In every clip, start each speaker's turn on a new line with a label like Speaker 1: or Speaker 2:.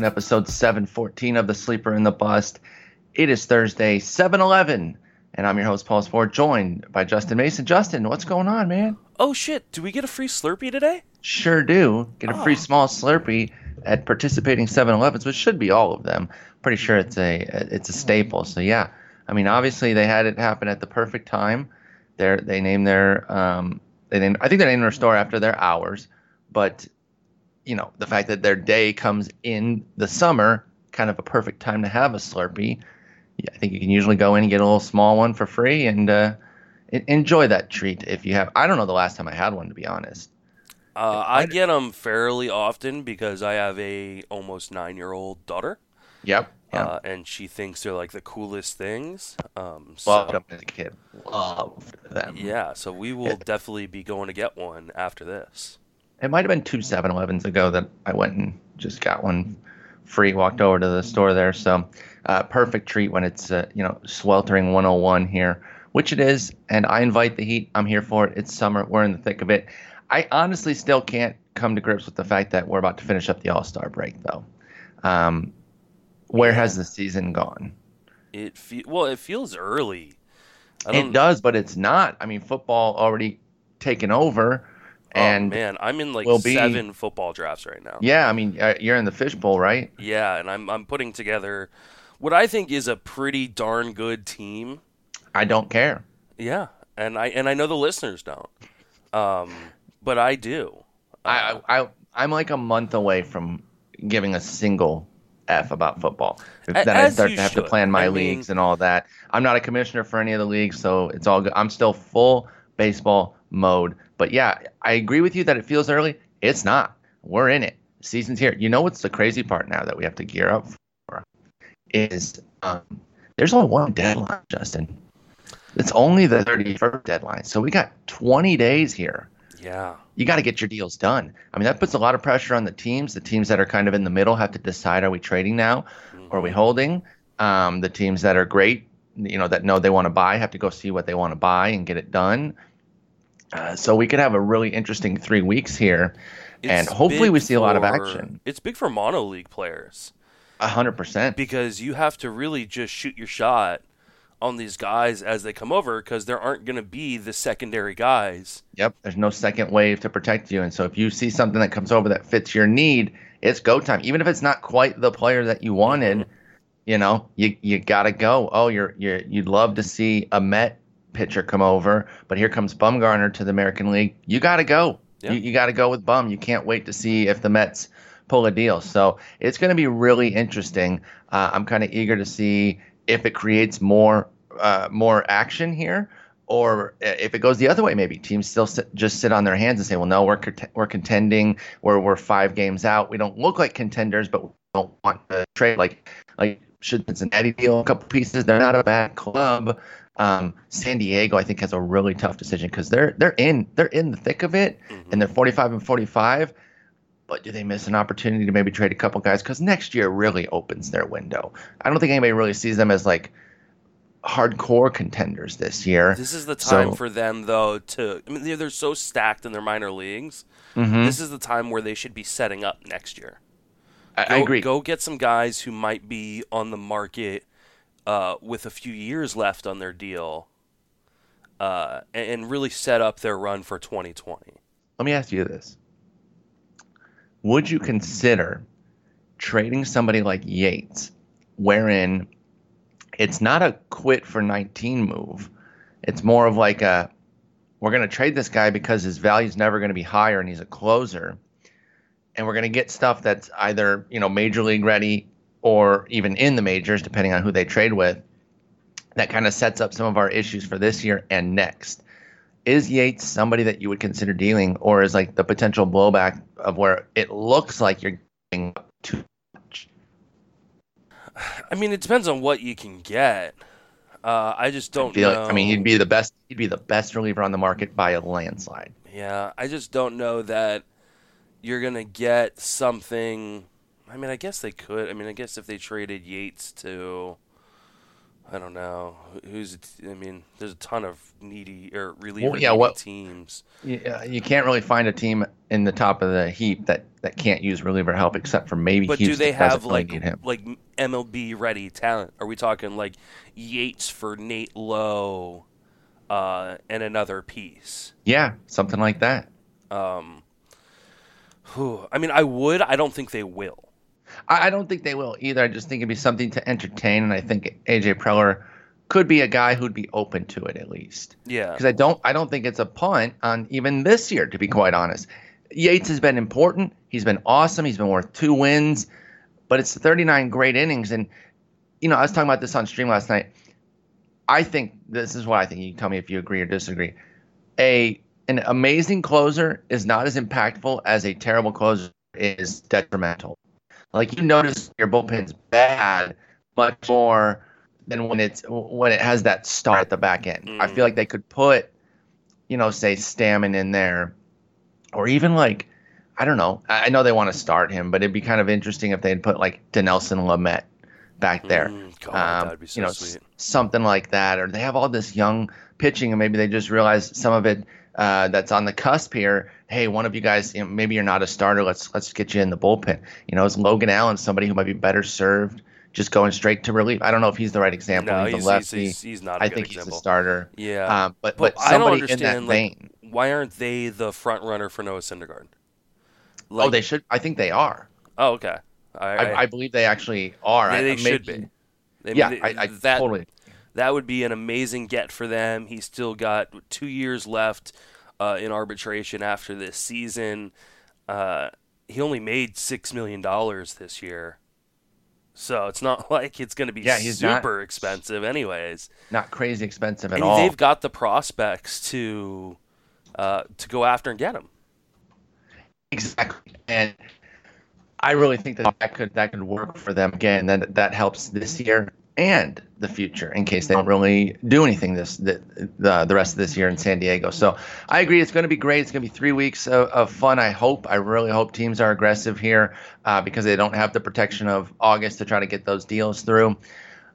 Speaker 1: Hello and welcome to episode 714 of The Sleeper and the Bust. It is Thursday, 7 11, and I'm your host, Paul Sporer, joined by Justin Mason. Justin, what's going on, man?
Speaker 2: Oh shit! Do we get a free Slurpee today?
Speaker 1: Sure do. Get a free
Speaker 2: Oh.
Speaker 1: small Slurpee at participating 7 Elevens, which should be all of them. Pretty sure it's a it's a staple. So, yeah. I mean, obviously, they had it happen at the perfect time. They're, they named their, um, they named, I think they named their store after their hours, but you know, the fact that their day comes in the summer, kind of a perfect time to have a Slurpee. Yeah, I think you can usually go in and get a little small one for free and uh, enjoy that treat if you have. I don't know the last time I had one, to be honest.
Speaker 2: Uh, I get them fairly often because I have a almost nine year old daughter,
Speaker 1: Yep. Yeah.
Speaker 2: uh, and she thinks they're like the coolest things. Um,
Speaker 1: Loved
Speaker 2: so
Speaker 1: them as a kid. Loved them.
Speaker 2: yeah, so we will definitely be going to get one after this.
Speaker 1: It might have been two 7-Elevens ago that I went and just got one free. Walked over to the store there, so uh, perfect treat when it's uh, you know sweltering 101 here, which it is. And I invite the heat. I'm here for it. It's summer. We're in the thick of it. I honestly still can't come to grips with the fact that we're about to finish up the All Star break, though. Um, where has the season gone?
Speaker 2: It fe- well, it feels early.
Speaker 1: It does, but it's not. I mean, football already taken over,
Speaker 2: oh,
Speaker 1: and
Speaker 2: man, I'm in like
Speaker 1: be-
Speaker 2: seven football drafts right now.
Speaker 1: yeah, I mean, uh, you're in the fishbowl, right?
Speaker 2: Yeah, and I'm I'm putting together what I think is a pretty darn good team.
Speaker 1: I don't care.
Speaker 2: Yeah, and I and I know the listeners don't, um, but I do.
Speaker 1: I, I I'm like a month away from giving a single f about football. Then I start to have to plan my
Speaker 2: I mean-
Speaker 1: leagues and all that. I'm not a commissioner for any of the leagues, so it's all good. I'm still full baseball mode. But yeah, I agree with you that it feels early. It's not. We're in it. Season's here. You know what's the crazy part now that we have to gear up for is um, there's only one deadline, Justin. It's only the 31st deadline. So we got 20 days here
Speaker 2: Yeah,
Speaker 1: you got to get your deals done. I mean, that puts a lot of pressure on the teams. The teams that are kind of in the middle have to decide: are we trading now, or are we holding? Um, the teams that are great, you know, that know they want to buy, have to go see what they want to buy and get it done. Uh, so we could have a really interesting three weeks here, and hopefully we see a lot of action.
Speaker 2: It's big for mono league players
Speaker 1: A hundred percent.
Speaker 2: because you have to really just shoot your shot on these guys as they come over because there aren't going to be the secondary guys.
Speaker 1: Yep. There's no second wave to protect you, and so if you see something that comes over that fits your need, it's go time. Even if it's not quite the player that you wanted, you know, you you gotta go. Oh, you're you're you'd love to see a Met pitcher come over, but here comes Bumgarner to the American League. You gotta go.
Speaker 2: Yeah.
Speaker 1: You, you gotta go with Bum. You can't wait to see if the Mets pull a deal. So it's going to be really interesting. Uh, I'm kind of eager to see if it creates more uh, more action here, or if it goes the other way. Maybe teams still sit, just sit on their hands and say, "Well, no, we're cont- we're contending. We're we're five games out. We don't look like contenders, but we don't want to trade like like should Cincinnati deal a couple pieces? They're not a bad club. Um, San Diego, I think, has a really tough decision because they're they're in they're in the thick of it, and they're 45 and 45. But do they miss an opportunity to maybe trade a couple guys? Because next year really opens their window. I don't think anybody really sees them as like hardcore contenders this year.
Speaker 2: This is the time
Speaker 1: So-
Speaker 2: for them though to. I mean, they're, they're so stacked in their minor leagues.
Speaker 1: Mhm.
Speaker 2: This is the time where they should be setting up next year.
Speaker 1: I,
Speaker 2: Go,
Speaker 1: I agree.
Speaker 2: Go get some guys who might be on the market uh, with a few years left on their deal, uh, and, and really set up their run for 2020.
Speaker 1: Let me ask you this: Would you consider trading somebody like Yates, wherein it's not a quit for 19 move? It's more of like a we're going to trade this guy because his value is never going to be higher and he's a closer. And we're going to get stuff that's either, you know, major league ready or even in the majors, depending on who they trade with, that kind of sets up some of our issues for this year and next. Is Yates somebody that you would consider dealing, or is like the potential blowback of where it looks like you're getting too much?
Speaker 2: I mean, it depends on what you can get. Uh, I just don't
Speaker 1: Feel
Speaker 2: know.
Speaker 1: like, I mean, he'd be the best. He'd be the best reliever on the market by a landslide.
Speaker 2: Yeah, I just don't know that you're gonna get something. I mean, I guess they could. I mean, I guess if they traded Yates to, I don't know who's. I mean, there's a ton of needy or reliever
Speaker 1: Well, yeah, what-
Speaker 2: teams.
Speaker 1: You, uh, you can't really find a team in the top of the heap that, that can't use reliever help, except for maybe
Speaker 2: But do they have like like MLB ready talent? Are we talking like Yates for Nate Lowe, uh, and another piece?
Speaker 1: Yeah, something like that.
Speaker 2: Um, whew, I mean, I would. I don't think they will.
Speaker 1: I, I don't think they will either. I just think it'd be something to entertain, and I think AJ Preller could be a guy who'd be open to it at least.
Speaker 2: Yeah.
Speaker 1: Because I don't, I don't think it's a punt on even this year, to be quite honest. Yates has been important. He's been awesome. He's been worth two wins, but it's 39 great innings, and you know I was talking about this on stream last night. I think this is what I think. You can tell me if you agree or disagree. A an amazing closer is not as impactful as a terrible closer is detrimental. Like you notice your bullpen's bad much more than when it's when it has that star at the back end. I
Speaker 2: Mm.
Speaker 1: feel like they could put, you know, say Stammen in there, or even like, I don't know. I I know they want to start him, but it'd be kind of interesting if they'd put like Dinelson Lamet back there.
Speaker 2: Mm, God,
Speaker 1: Um,
Speaker 2: that'd be so
Speaker 1: you know, s- something like that, or they have all this young pitching, and maybe they just realize some of it uh, that's on the cusp here. Hey, one of you guys, you know, maybe you're not a starter. Let's let's get you in the bullpen. You know, is Logan Allen somebody who might be better served just going straight to relief? I don't know if he's the right example.
Speaker 2: No,
Speaker 1: he's,
Speaker 2: he's,
Speaker 1: a lefty.
Speaker 2: he's, he's not a
Speaker 1: I think he's a starter.
Speaker 2: Yeah.
Speaker 1: Um, but
Speaker 2: But
Speaker 1: but
Speaker 2: I don't
Speaker 1: somebody in that
Speaker 2: understand, like,
Speaker 1: vein.
Speaker 2: Why aren't they the front runner for Noah Syndergaard?
Speaker 1: oh,
Speaker 2: Like-
Speaker 1: they should. I think they are.
Speaker 2: Oh, okay. I,
Speaker 1: I,
Speaker 2: I,
Speaker 1: I believe they actually are.
Speaker 2: they,
Speaker 1: I-
Speaker 2: they
Speaker 1: maybe-
Speaker 2: should be. I
Speaker 1: yeah, I, I
Speaker 2: that
Speaker 1: totally.
Speaker 2: That would be an amazing get for them. He's still got two years left uh, in arbitration after this season. Uh, he only made six million dollars this year, so it's not like it's going to be
Speaker 1: Yeah, he's not-
Speaker 2: super expensive, anyways.
Speaker 1: Not crazy expensive at
Speaker 2: and
Speaker 1: all.
Speaker 2: they've got the prospects to uh, to go after and get him.
Speaker 1: Exactly, and I really think that that could that could work for them again. That that helps this year and the future in case they don't really do anything this the the, the rest of this year in San Diego. So I agree, it's going to be great. It's going to be three weeks of, of fun. I hope. I really hope teams are aggressive here uh, because they don't have the protection of August to try to get those deals through.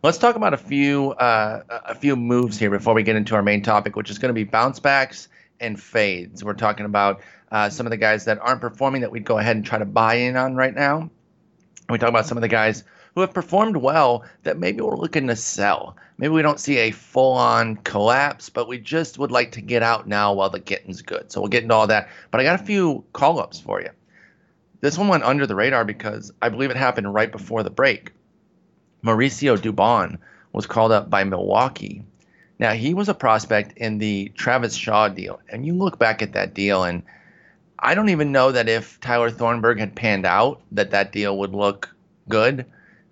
Speaker 1: Let's talk about a few uh, a few moves here before we get into our main topic, which is going to be bounce backs and fades. We're talking about uh, some of the guys that aren't performing that we'd go ahead and try to buy in on right now. We talk about some of the guys who have performed well that maybe we're looking to sell. Maybe we don't see a full on collapse, but we just would like to get out now while the getting's good. So we'll get into all that. But I got a few call ups for you. This one went under the radar because I believe it happened right before the break. Mauricio Dubon was called up by Milwaukee. Now, he was a prospect in the Travis Shaw deal. And you look back at that deal, and I don't even know that if Tyler Thornburg had panned out, that that deal would look good.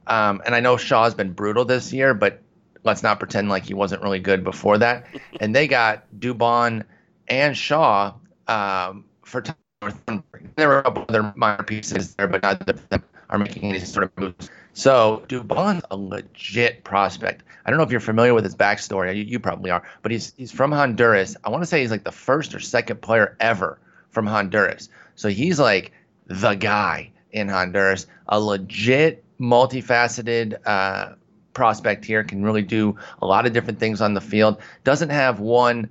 Speaker 1: Um, and I know Shaw's been brutal this year, but let's not pretend like he wasn't really good before that. and they got Dubon and Shaw um, for Tyler Thornburg. There were a couple other minor pieces there, but not that them are making any sort of moves. So Dubon's a legit prospect. I don't know if you're familiar with his backstory. You, you probably are, but he's he's from Honduras. I want to say he's like the first or second player ever from Honduras. So he's like the guy in Honduras, a legit, multifaceted uh, prospect here. Can really do a lot of different things on the field. Doesn't have one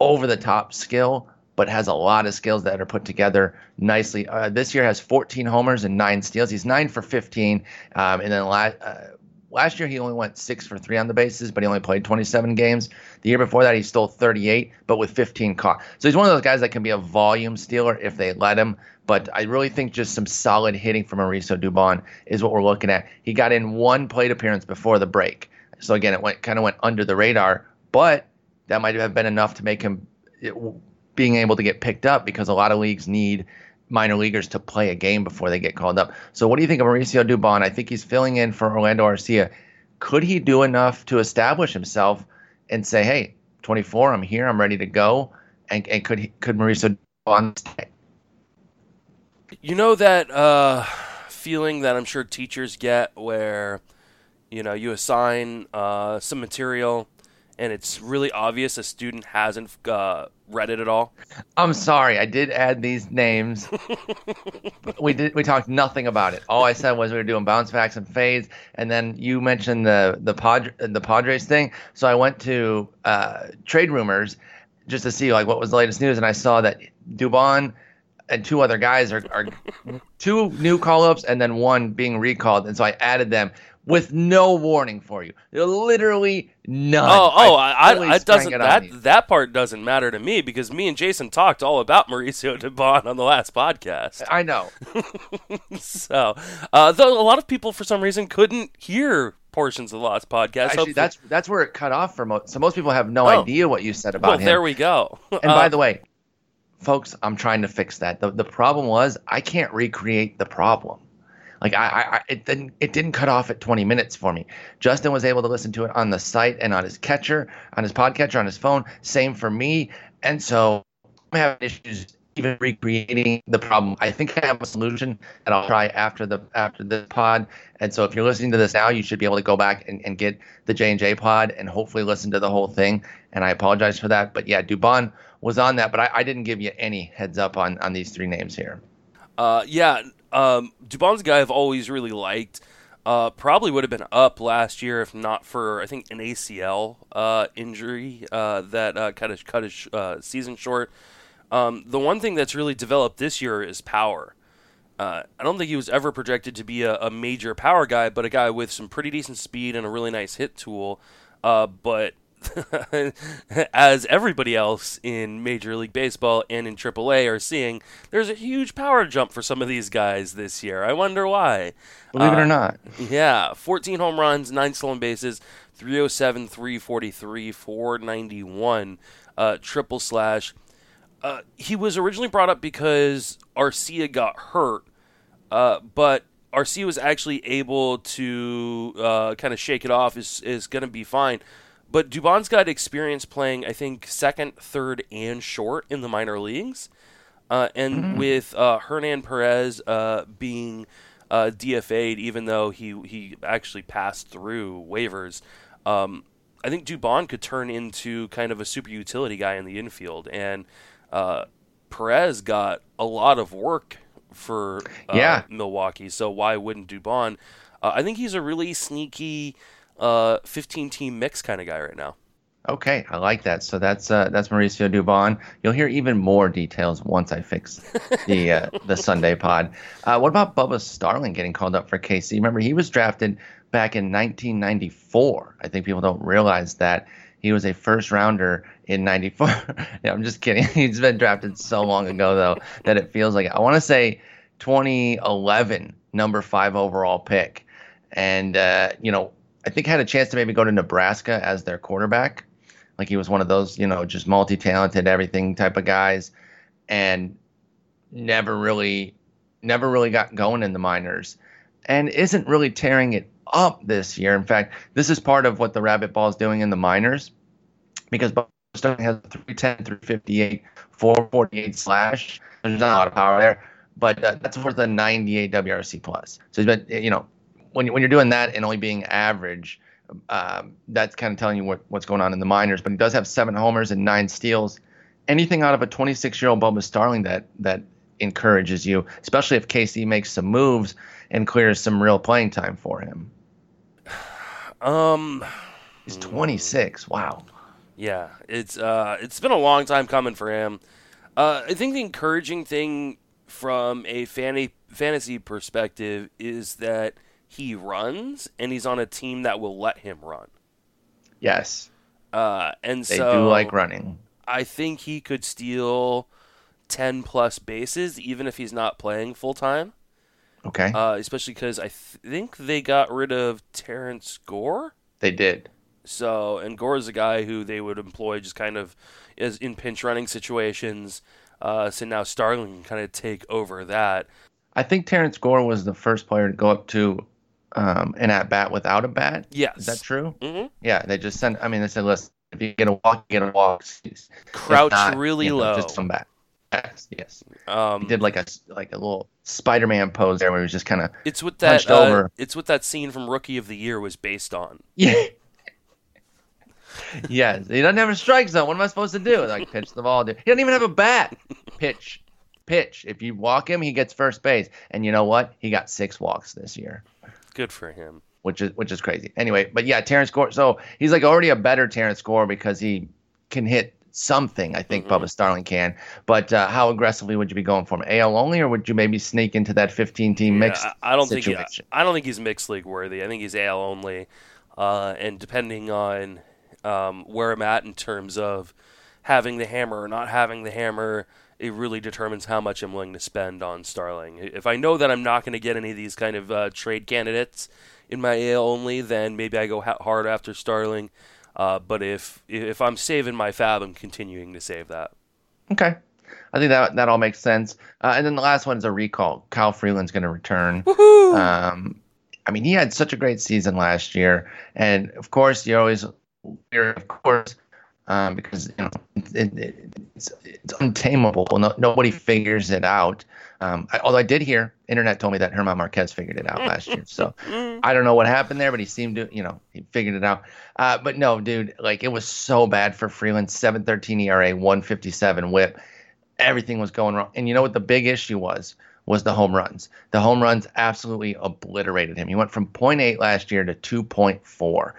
Speaker 1: over the top skill, but has a lot of skills that are put together nicely. Uh, this year has 14 homers and nine steals. He's nine for 15, um, and then last. Uh, Last year he only went six for three on the bases, but he only played 27 games. The year before that he stole 38, but with 15 caught. So he's one of those guys that can be a volume stealer if they let him. But I really think just some solid hitting from Mauricio Dubon is what we're looking at. He got in one plate appearance before the break, so again it went kind of went under the radar, but that might have been enough to make him it, being able to get picked up because a lot of leagues need minor leaguers to play a game before they get called up. So what do you think of Mauricio Dubon? I think he's filling in for Orlando Arcia. Could he do enough to establish himself and say, "Hey, 24, I'm here, I'm ready to go"? And, and could could Mauricio Dubon stay?
Speaker 2: You know that uh, feeling that I'm sure teachers get where, you know, you assign uh, some material and it's really obvious a student hasn't uh, read it at all?
Speaker 1: I'm sorry, I did add these names. we did we talked nothing about it. All I said was we were doing bounce backs and fades, and then you mentioned the the Padre, the Padres thing. So I went to uh, trade rumors just to see like what was the latest news, and I saw that Dubon and two other guys are, are two new call ups and then one being recalled, and so I added them with no warning for you. Literally none.
Speaker 2: Oh, oh, I, I, I doesn't that that part doesn't matter to me because me and Jason talked all about Mauricio Dubon on the last podcast.
Speaker 1: I know.
Speaker 2: so, uh, though a lot of people for some reason couldn't hear portions of the last podcast.
Speaker 1: Actually, that's that's where it cut off for most. So most people have no oh. idea what you said about
Speaker 2: well,
Speaker 1: him.
Speaker 2: There we go.
Speaker 1: and uh, by the way, folks, I'm trying to fix that. The the problem was I can't recreate the problem. Like I, I, it didn't it didn't cut off at 20 minutes for me. Justin was able to listen to it on the site and on his catcher, on his podcatcher, on his phone. Same for me. And so I'm having issues even recreating the problem. I think I have a solution that I'll try after the after the pod. And so if you're listening to this now, you should be able to go back and, and get the J and J pod and hopefully listen to the whole thing. And I apologize for that. But yeah, Dubon was on that, but I, I didn't give you any heads up on on these three names here.
Speaker 2: Uh, yeah, um, Dubon's a guy I've always really liked. Uh, probably would have been up last year if not for I think an ACL uh, injury uh, that uh, kind of cut his uh, season short. Um, the one thing that's really developed this year is power. Uh, I don't think he was ever projected to be a, a, major power guy, but a guy with some pretty decent speed and a really nice hit tool. but as everybody else in Major League Baseball and in AAA are seeing, there's a huge power jump for some of these guys this year. I wonder why.
Speaker 1: Believe uh, it or uh, not.
Speaker 2: Yeah, 14 home runs, 9 stolen bases, 307, 343, 491, uh, triple slash. Uh, he was originally brought up because Arcia got hurt, uh, but Arcia was actually able to uh, kind of shake it off, is, is going to be fine. But Dubon's got experience playing, I think, second, third, and short in the minor leagues. Uh, and mm-hmm. with uh, Hernan Perez uh, being uh, DFA'd, even though he he actually passed through waivers, um, I think Dubon could turn into kind of a super utility guy in the infield. And uh, Perez got a lot of work for uh,
Speaker 1: yeah.
Speaker 2: Milwaukee, so why wouldn't Dubon? I think he's a really sneaky uh, 15 team mix kind of guy right now.
Speaker 1: Okay, I like that. So that's uh, that's Mauricio Dubon. You'll hear even more details once I fix the uh, the Sunday pod. Uh, what about Bubba Starling getting called up for KC? Remember, he was drafted back in 1994. I think people don't realize that he was a first rounder in 94. yeah, I'm just kidding. He's been drafted so long ago though that it feels like I want to say 2011 number five overall pick. And uh, you know, I think had a chance to maybe go to Nebraska as their quarterback. Like he was one of those, you know, just multi-talented, everything type of guys, and never really, never really got going in the minors, and isn't really tearing it up this year. In fact, this is part of what the Rabbit Ball is doing in the minors, because Starling has 310, 358, 448 slash. There's not a lot of power there, but uh, that's worth a 98 WRC plus. So he's been, you know, when you, when you're doing that and only being average, um, that's kind of telling you what, what's going on in the minors. But he does have seven homers and nine steals. Anything out of a 26 year old Bubba Starling that that encourages you, especially if KC makes some moves and clears some real playing time for him.
Speaker 2: Um,
Speaker 1: he's 26. Wow.
Speaker 2: Yeah, it's uh, it's been a long time coming for him. Uh, I think the encouraging thing from a fanny, fantasy perspective is that he runs and he's on a team that will let him run.
Speaker 1: Yes.
Speaker 2: Uh, and
Speaker 1: they
Speaker 2: so
Speaker 1: do like running.
Speaker 2: I think he could steal 10 plus bases even if he's not playing full time.
Speaker 1: Okay.
Speaker 2: Uh, especially because I th- think they got rid of Terrence Gore.
Speaker 1: They did.
Speaker 2: So, and Gore is a guy who they would employ just kind of as in pinch running situations. Uh, so now Starling can kind of take over that.
Speaker 1: I think Terrence Gore was the first player to go up to um, an at bat without a bat.
Speaker 2: Yes.
Speaker 1: Is that true?
Speaker 2: Mm-hmm.
Speaker 1: Yeah, they just sent. I mean, they said, listen, if you get a walk, you get a walk.
Speaker 2: Crouch not, really you know, low.
Speaker 1: Just come back. Yes, yes.
Speaker 2: Um,
Speaker 1: he did like a like a little Spider-Man pose there, where he was just kind of.
Speaker 2: It's what that. Uh, it's what that scene from Rookie of the Year was based on.
Speaker 1: Yeah. yes, he doesn't have a strike zone. What am I supposed to do? Like pitch the ball. Dude. He doesn't even have a bat. Pitch, pitch. If you walk him, he gets first base. And you know what? He got six walks this year.
Speaker 2: Good for him.
Speaker 1: Which is which is crazy. Anyway, but yeah, Terrence Gore. So he's like already a better Terrence Gore because he can hit something. I think mm-hmm. Bubba Starling can. But uh, how aggressively would you be going for him? AL only, or would you maybe sneak into that 15 team yeah, mix?
Speaker 2: I don't
Speaker 1: situation?
Speaker 2: think he, I don't think he's mixed league worthy. I think he's AL only. Uh, and depending on um, where I'm at in terms of having the hammer or not having the hammer, it really determines how much I'm willing to spend on Starling. If I know that I'm not going to get any of these kind of uh, trade candidates in my AL only, then maybe I go ha- hard after Starling. Uh, but if if I'm saving my FAAB, I'm continuing to save that.
Speaker 1: Okay. I think that that all makes sense. Uh, and then the last one is a recall. Kyle Freeland's going to return. Um, I mean, he had such a great season last year, and of course, you're always hear, of course, um, because you know it, it, it's, it's untamable. No, nobody figures it out. Um, I, although I did hear, internet told me that German Marquez figured it out last year. So I don't know what happened there, but he seemed to, you know, he figured it out. Uh, but no, dude, like it was so bad for Freeland. 7.13 ERA, 157 WHIP. Everything was going wrong. And you know what the big issue was? Was the home runs. The home runs absolutely obliterated him. He went from 0.8 last year to 2.4,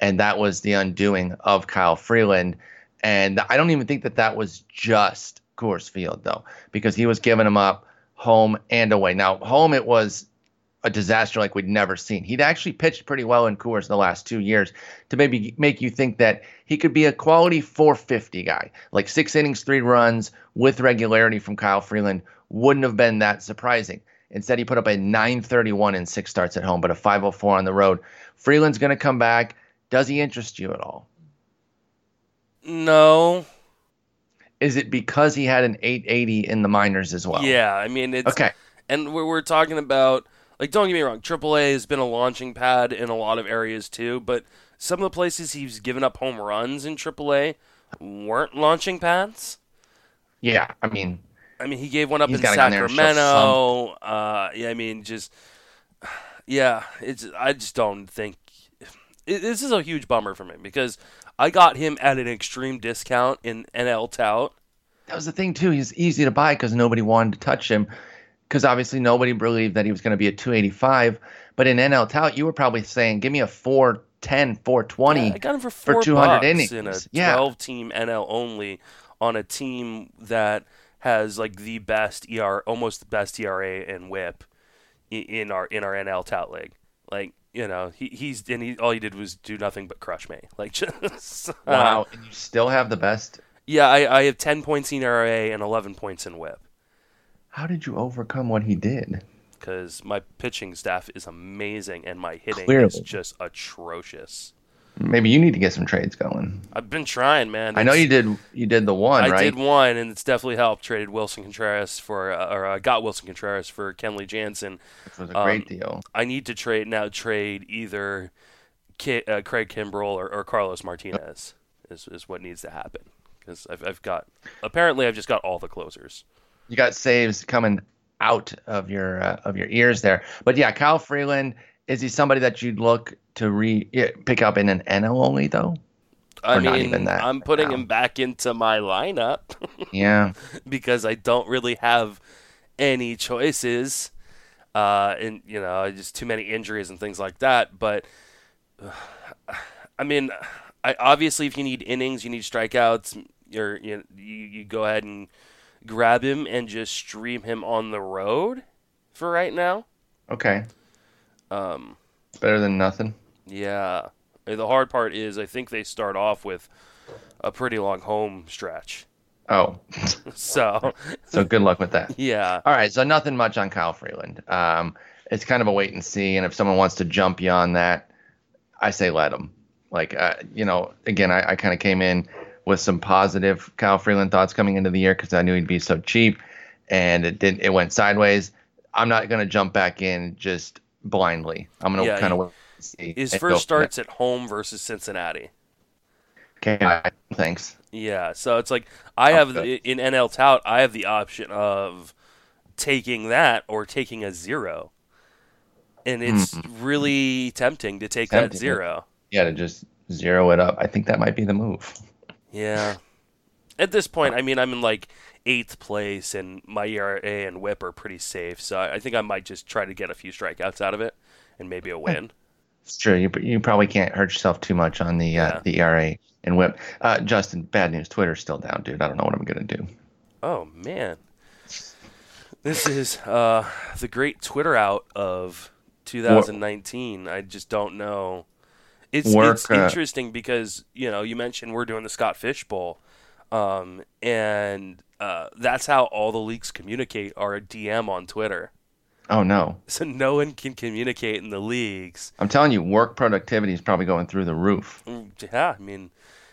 Speaker 1: and that was the undoing of Kyle Freeland. And I don't even think that that was just Coors Field though, because he was giving him up home and away. Now, home it was a disaster like we'd never seen. He'd actually pitched pretty well in Coors the last two years to maybe make you think that he could be a quality 450 guy, like six innings, three runs with regularity from Kyle Freeland wouldn't have been that surprising. Instead, he put up a 931 in six starts at home, but a 504 on the road. Freeland's going to come back. Does he interest you at all?
Speaker 2: No.
Speaker 1: Is it because he had an 880 in the minors as well?
Speaker 2: Yeah, I mean it's
Speaker 1: okay.
Speaker 2: And we're, we're talking about like don't get me wrong, AAA has been a launching pad in a lot of areas too, but some of the places he's given up home runs in AAA weren't launching pads.
Speaker 1: Yeah, I mean,
Speaker 2: I mean he gave one up in Sacramento. Uh, yeah, I mean just yeah, it's I just don't think it, this is a huge bummer for me because I got him at an extreme discount in NL Tout.
Speaker 1: That was the thing too. He's easy to buy because nobody wanted to touch him. Because obviously nobody believed that he was going to be a 285. But in NL Tout, you were probably saying, "Give me a 410, 420
Speaker 2: yeah, I got him for, for 200 innings in a 12 yeah. team NL only on a team that has like the best ER, almost the best ERA and WHIP in our in our NL Tout league. Like you know, he, he's and he all he did was do nothing but crush me. Like just
Speaker 1: wow, and you still have the best.
Speaker 2: Yeah, I, I have ten points in ERA and eleven points in WHIP.
Speaker 1: How did you overcome what he did?
Speaker 2: Because my pitching staff is amazing and my hitting Clearly. is just atrocious.
Speaker 1: Maybe you need to get some trades going.
Speaker 2: I've been trying, man.
Speaker 1: It's, I know you did. You did the one,
Speaker 2: I
Speaker 1: right?
Speaker 2: did one, and it's definitely helped. Traded Willson Contreras for, uh, or uh, got Willson Contreras for Kenley Jansen.
Speaker 1: Which was a great um, deal.
Speaker 2: I need to trade now. Trade either Ki- uh, Craig Kimbrel or, or Carlos Martinez is, is what needs to happen because I've, I've got apparently I've just got all the closers.
Speaker 1: You got saves coming out of your uh, of your ears there, but yeah, Kyle Freeland is he somebody that you'd look to re pick up in an NL only though?
Speaker 2: I or mean, I'm putting him back into my lineup.
Speaker 1: yeah,
Speaker 2: because I don't really have any choices, uh, and you know, just too many injuries and things like that. But uh, I mean, I obviously, if you need innings, you need strikeouts. You're you you, you go ahead and grab him and just stream him on the road for right now.
Speaker 1: Okay.
Speaker 2: Um,
Speaker 1: better than nothing.
Speaker 2: Yeah. The hard part is I think they start off with a pretty long home stretch.
Speaker 1: Oh.
Speaker 2: so
Speaker 1: So good luck with that.
Speaker 2: Yeah.
Speaker 1: All right, so nothing much on Kyle Freeland. Um it's kind of a wait and see and if someone wants to jump you on that, I say let them. Like uh, you know, again, I, I kind of came in with some positive Kyle Freeland thoughts coming into the year because I knew he'd be so cheap, and it didn't. It went sideways. I'm not going to jump back in just blindly. I'm to yeah, kind of
Speaker 2: see. His first starts at home versus Cincinnati.
Speaker 1: Okay, thanks.
Speaker 2: Yeah, so it's like I have in NL Tout, I have the option of taking that or taking a zero, and it's mm-hmm. really tempting to take tempting. that zero.
Speaker 1: Yeah, to just zero it up. I think that might be the move.
Speaker 2: Yeah. At this point, I mean, I'm in like eighth place, and my ERA and WHIP are pretty safe. So I think I might just try to get a few strikeouts out of it, and maybe a win.
Speaker 1: It's true. You, you probably can't hurt yourself too much on the uh,
Speaker 2: Yeah.
Speaker 1: the ERA and WHIP. Uh, Justin, bad news. Twitter's still down, dude. I don't know what I'm gonna do.
Speaker 2: Oh man, this is uh, the great Twitter out of 2019. I just don't know. It's
Speaker 1: Work,
Speaker 2: it's
Speaker 1: uh,
Speaker 2: interesting because you know you mentioned we're doing the Scott Fish Bowl, um, and uh, that's how all the leagues communicate are a DM on Twitter.
Speaker 1: Oh no,
Speaker 2: So no one can communicate in the leagues.
Speaker 1: I'm telling you, work productivity is probably going through the roof.
Speaker 2: Mm, Yeah, I mean,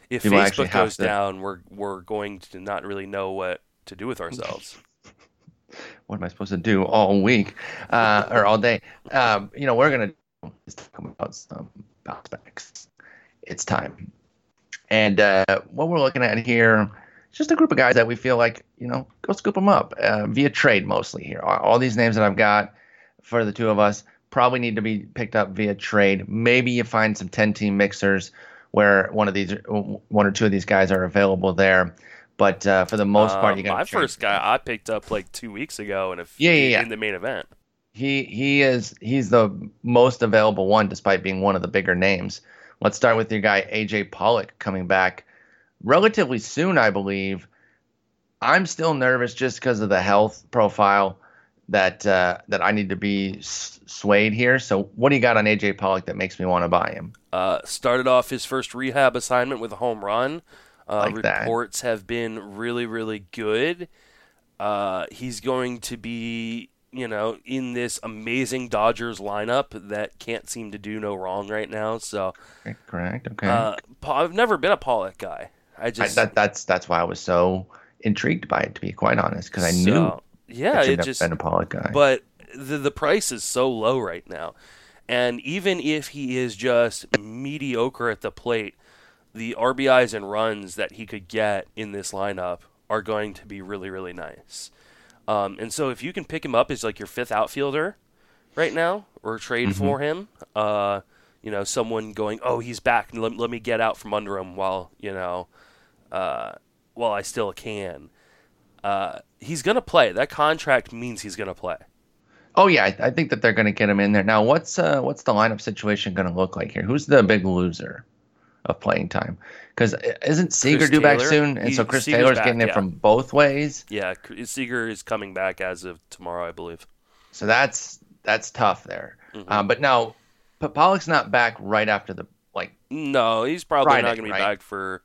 Speaker 2: if
Speaker 1: People
Speaker 2: Facebook goes
Speaker 1: to-
Speaker 2: down, we're we're going to not really know what to do with ourselves.
Speaker 1: What am I supposed to do all week uh, or all day? Um, you know, we're gonna talk about some bounce backs. It's time, and uh, what we're looking at here is just a group of guys that we feel like you know go scoop them up uh, via trade mostly here. All, these names that I've got for the two of us probably need to be picked up via trade. Maybe you find some ten team mixers where one of these, one or two of these guys are available there. But uh, for the most part,
Speaker 2: Um,
Speaker 1: you got
Speaker 2: my first guy I picked up like two weeks ago, and if
Speaker 1: Yeah, yeah, yeah.
Speaker 2: in the main event.
Speaker 1: He he is he's the most available one, despite being one of the bigger names. Let's start with your guy AJ Pollock coming back relatively soon, I believe. I'm still nervous just because of the health profile that uh, that I need to be s- swayed here. So, what do you got on AJ Pollock that makes me want to buy him?
Speaker 2: Uh, started off his first rehab assignment with a home run. Uh,
Speaker 1: Like that.
Speaker 2: reports have been really, really good. Uh, he's going to be, you know, in this amazing Dodgers lineup that can't seem to do no wrong right now. So
Speaker 1: Correct. Okay.
Speaker 2: uh, I've never been a Pollock guy. I
Speaker 1: I,
Speaker 2: just
Speaker 1: that, that's that's why I was so intrigued by it, to be quite honest, because I knew
Speaker 2: yeah, it just
Speaker 1: been a Pollock guy.
Speaker 2: but the the price is so low right now, and even if he is just mediocre at the plate, the RBIs and runs that he could get in this lineup are going to be really really nice. Um, and so if you can pick him up as like your fifth outfielder right now, or trade for him, uh, you know, someone going, oh, he's back, let, let me get out from under him while you know, uh, while I still can. Uh, he's gonna play. That contract means he's gonna play.
Speaker 1: Oh yeah, I, I think that they're going to get him in there. Now, what's uh, what's the lineup situation going to look like here? Who's the big loser of playing time? Because isn't Seager due back soon? And
Speaker 2: He-
Speaker 1: so Chris
Speaker 2: Seager's
Speaker 1: Taylor's
Speaker 2: back,
Speaker 1: getting it
Speaker 2: yeah.
Speaker 1: from both ways.
Speaker 2: Yeah, Seager is coming back as of tomorrow, I believe.
Speaker 1: So that's that's tough there.
Speaker 2: Mm-hmm.
Speaker 1: Um, but now, Pollock's not back right after the like.
Speaker 2: No, he's probably
Speaker 1: Friday,
Speaker 2: not going to be back for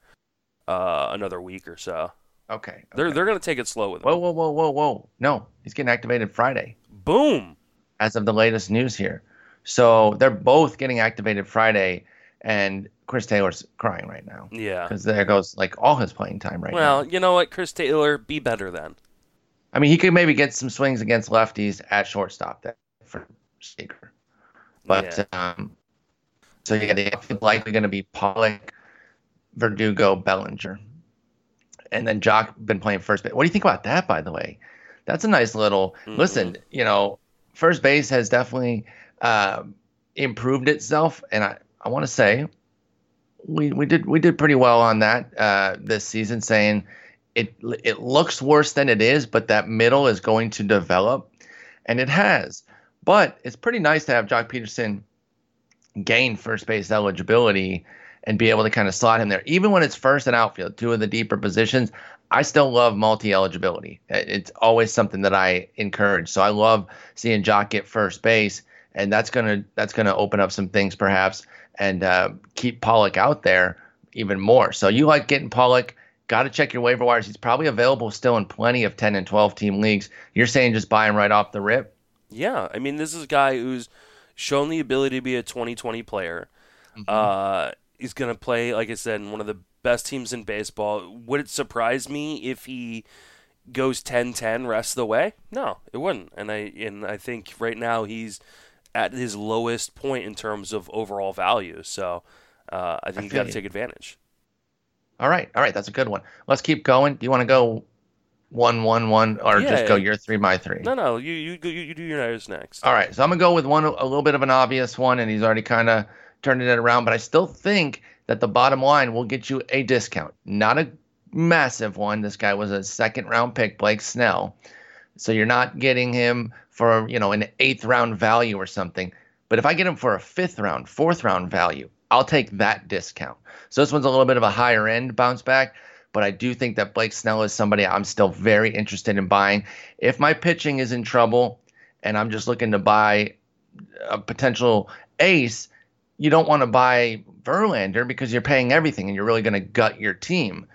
Speaker 2: uh, another week or so.
Speaker 1: Okay,
Speaker 2: They're they're going to take it slow with him.
Speaker 1: whoa whoa whoa whoa whoa. No, he's getting activated Friday
Speaker 2: Boom.
Speaker 1: as of the latest news here. So they're both getting activated Friday, and Chris Taylor's crying right now
Speaker 2: Yeah.
Speaker 1: because there goes like all his playing time right now.
Speaker 2: Well, you know what, Chris Taylor, be better then.
Speaker 1: I mean, he could maybe get some swings against lefties at shortstop there for Seager. But um, so yeah, they're likely going to be Pollock, Verdugo, Bellinger, and then Joc been playing first base. What do you think about that, by the way? That's a nice little.
Speaker 2: Mhm.
Speaker 1: Listen, you know, first base has definitely um improved itself, and I I want to say we we did we did pretty well on that uh, this season, saying it it looks worse than it is, but that middle is going to develop, and it has. But it's pretty nice to have Joc Pederson gain first base eligibility and be able to kind of slot him there, even when it's first and outfield, two of the deeper positions. I still love multi eligibility. It's always something that I encourage. So I love seeing Joc get first base, and that's gonna that's gonna open up some things perhaps and uh, keep Pollock out there even more. So you like getting Pollock. Got to check your waiver wires. He's probably available still in plenty of 10 and 12 team leagues. You're saying just buy him right off the rip?
Speaker 2: Yeah, I mean, this is a guy who's shown the ability to be a 2020 player.
Speaker 1: Mm-hmm.
Speaker 2: Uh, he's going to play, like I said, in one of the best teams in baseball. Would it surprise me if he goes 10-10 rest of the way? No, it wouldn't. And I and I think right now he's at his lowest point in terms of overall value. So uh, I think you
Speaker 1: feel
Speaker 2: got to take advantage.
Speaker 1: All right. All right. That's a good one. Let's keep going. Do you want to go one, one, one, or
Speaker 2: Yeah.
Speaker 1: just go your three, my three?
Speaker 2: No, no, you you you, you do your nose next.
Speaker 1: All right. So I'm going to go with one, a little bit of an obvious one, and he's already kind of turning it around. But I still think that the bottom line will get you a discount, not a massive one. This guy was a second round pick, Blake Snell. So you're not getting him for, you know, an eighth round value or something. But if I get him for a fifth round, fourth round value, I'll take that discount. So this one's a little bit of a higher end bounce back, but I do think that Blake Snell is somebody I'm still very interested in buying. If my pitching is in trouble and I'm just looking to buy a potential ace, you don't want to buy Verlander because you're paying everything and you're really going to gut your team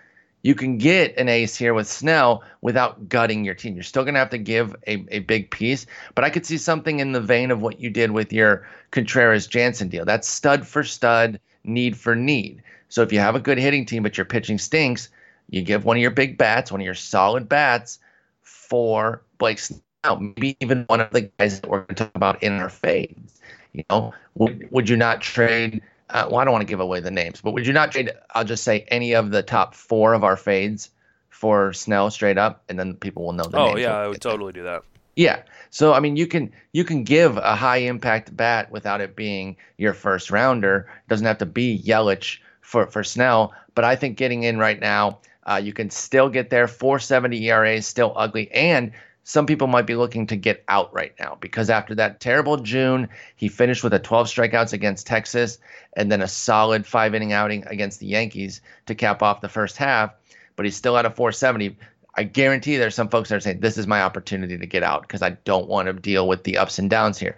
Speaker 1: you can get an ace here with Snell without gutting your team. You're still going to have to give a, a big piece, but I could see something in the vein of what you did with your Contreras Jansen deal. That's stud for stud, need for need. So if you have a good hitting team, but your pitching stinks, you give one of your big bats, one of your solid bats for Blake Snell, maybe even one of the guys that we're going to talk about in our fades. You know, would, would you not trade – uh, well, I don't want to give away the names, but would you not trade? I'll just say any of the top four of our fades for Snell straight up, and then people will know the
Speaker 2: oh,
Speaker 1: names.
Speaker 2: Oh yeah, I would totally do that.
Speaker 1: Yeah. So I mean, you can you can give a high impact bat without it being your first rounder. It doesn't have to be Yelich for for Snell, but I think getting in right now, uh, you can still get there. 470 ERA is still ugly, and some people might be looking to get out right now because after that terrible June, he finished with a 12 strikeouts against Texas and then a solid five inning outing against the Yankees to cap off the first half. But he's still at a 470. I guarantee there's some folks that are saying this is my opportunity to get out because I don't want to deal with the ups and downs here.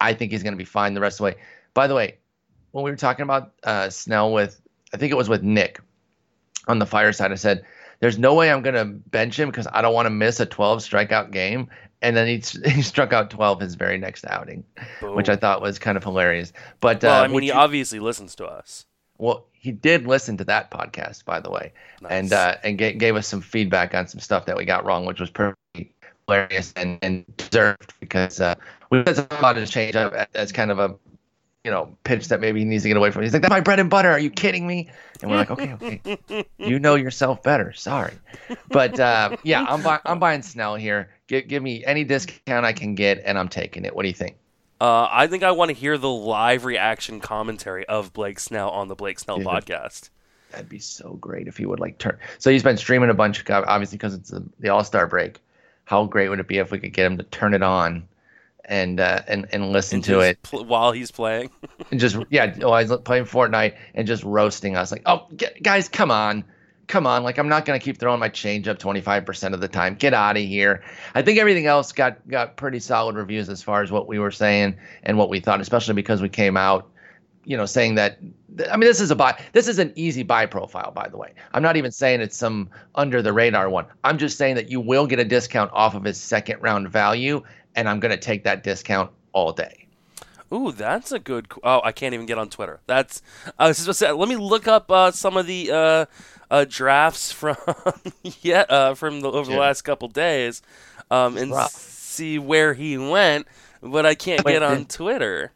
Speaker 1: I think he's going to be fine the rest of the way. By the way, when we were talking about uh, Snell with, I think it was with Nick on the fireside, I said there's no way I'm going to bench him because I don't want to miss a 12 strikeout game. And then he, he struck out 12 his very next outing, Boom. which I thought was kind of hilarious. But
Speaker 2: well,
Speaker 1: uh,
Speaker 2: I mean, he you, obviously listens to us.
Speaker 1: Well, he did listen to that podcast, by the way, nice. and uh, and g- gave us some feedback on some stuff that we got wrong, which was pretty hilarious and, and deserved because uh, we said something about his change up as kind of a you know, pitch that maybe he needs to get away from. He's like, "That's my bread and butter. Are you kidding me?" And we're like, "Okay, okay, you know yourself better. Sorry, but uh, yeah, I'm bu- I'm buying Snell here. Give give me any discount I can get, and I'm taking it. What do you think?
Speaker 2: Uh, I think I want to hear the live reaction commentary of Blake Snell on the Blake Snell Dude, podcast.
Speaker 1: That'd be so great if he would like turn. So he's been streaming a bunch, of, obviously because it's the, the All Star break. How great would it be if we could get him to turn it on and uh, and and listen and to it
Speaker 2: pl- while he's playing.
Speaker 1: and just yeah, while he's playing Fortnite and just roasting us like, oh guys, come on, come on, like I'm not gonna keep throwing my change up 25% of the time. Get out of here. I think everything else got got pretty solid reviews as far as what we were saying and what we thought, especially because we came out you know, saying that. I mean, this is a buy. This is an easy buy profile, by the way. I'm not even saying it's some under the radar one. I'm just saying that you will get a discount off of his second round value, and I'm going to take that discount all day.
Speaker 2: Ooh, that's a good. Oh, I can't even get on Twitter. That's. I was just say, let me look up uh, some of the uh, uh, drafts from yeah uh, from the, over the last couple days, um, and see where he went. But I can't Wait, get on did, Twitter.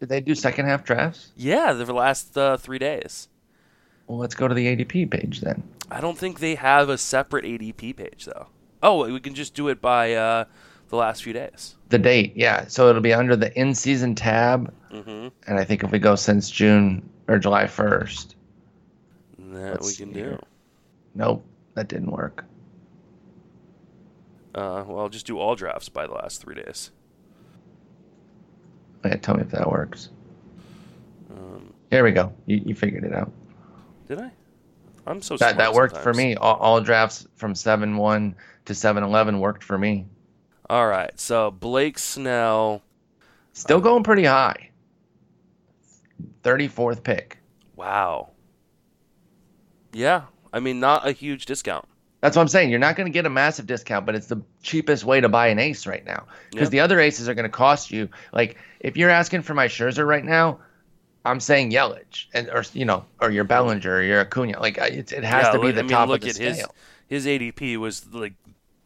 Speaker 1: Did they do second half drafts?
Speaker 2: Yeah, the last uh, three days.
Speaker 1: Well, let's go to the ADP page then.
Speaker 2: I don't think they have a separate ADP page though. Oh, we can just do it by uh, the last few days.
Speaker 1: The date, yeah. So it'll be under the in season tab. Mm-hmm. And I think if we go since June or July 1st,
Speaker 2: that we can do.
Speaker 1: Nope, that didn't work.
Speaker 2: Uh, well, I'll just do all drafts by the last three days.
Speaker 1: Yeah, tell me if that works. Um, Here we go. You, you figured it out.
Speaker 2: Did I? I'm so
Speaker 1: that that
Speaker 2: worked
Speaker 1: sometimes. for me. All, all drafts from seven one to seven eleven worked for me.
Speaker 2: All right, so Blake Snell.
Speaker 1: Still uh, going pretty high. 34th pick.
Speaker 2: Wow. Yeah, I mean, not a huge discount.
Speaker 1: That's what I'm saying. You're not going to get a massive discount, but it's the cheapest way to buy an ace right now. Because yep. the other aces are going to cost you. Like, if you're asking for my Scherzer right now, I'm saying Yelich, and or you know, or your Bellinger, or your Acuna. Like, it, it has yeah, to be the I mean, top look of the
Speaker 2: at scale. His, his ADP was like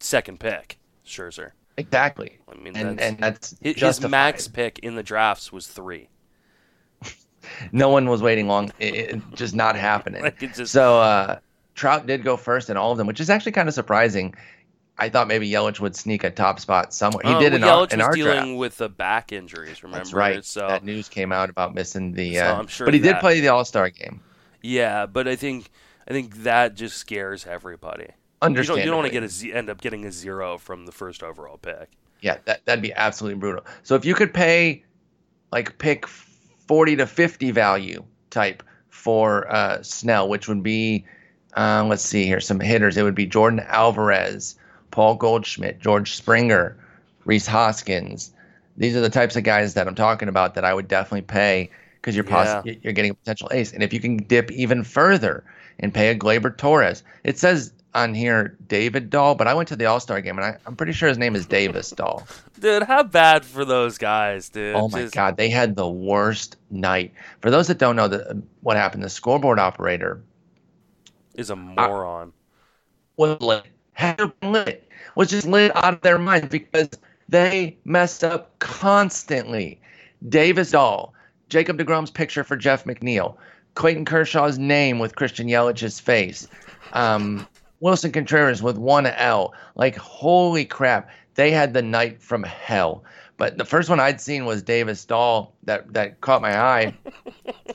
Speaker 2: second pick, Scherzer.
Speaker 1: Exactly. I mean, and that's, and that's
Speaker 2: his, his max pick in the drafts was three.
Speaker 1: no one was waiting long. It, it just not happening. like just... So uh, Trout did go first in all of them, which is actually kind of surprising. I thought maybe Yelich would sneak a top spot somewhere. He
Speaker 2: Uh,
Speaker 1: did
Speaker 2: well,
Speaker 1: in our,
Speaker 2: Yelich
Speaker 1: in
Speaker 2: was
Speaker 1: our
Speaker 2: dealing
Speaker 1: draft.
Speaker 2: with the back injuries. Remember?
Speaker 1: That's right.
Speaker 2: So
Speaker 1: that news came out about missing the.
Speaker 2: So
Speaker 1: Uh,
Speaker 2: I'm sure
Speaker 1: but he did play the All Star game.
Speaker 2: yeah, but I think I think that just scares everybody. You don't, you don't want to get a z- end up getting a zero from the first overall pick.
Speaker 1: Yeah, that that'd be absolutely brutal. So if you could pay, like, pick forty to fifty value type for uh, Snell, which would be, uh, let's see here, some hitters. It would be Yordan Alvarez, Paul Goldschmidt, George Springer, Rhys Hoskins. These are the types of guys that I'm talking about that I would definitely pay because you're poss-
Speaker 2: Yeah.
Speaker 1: you're getting a potential ace. And if you can dip even further and pay a Gleyber Torres, it says on here David Dahl, but I went to the All Star game and I, I'm pretty sure his name is Davis Dahl.
Speaker 2: Dude, how bad for those guys, dude.
Speaker 1: Oh my
Speaker 2: Just-
Speaker 1: God, they had the worst night. For those that don't know the, what happened, the scoreboard operator
Speaker 2: Is a moron.
Speaker 1: was lit, had lit, was just lit out of their minds because they messed up constantly. Davis Dahl, Jacob DeGrom's picture for Jeff McNeil, Clayton Kershaw's name with Christian Yelich's face, um, Wilson Contreras with one L. Like, holy crap, they had the night from hell. But the first one I'd seen was Davis Dahl that, that caught my eye.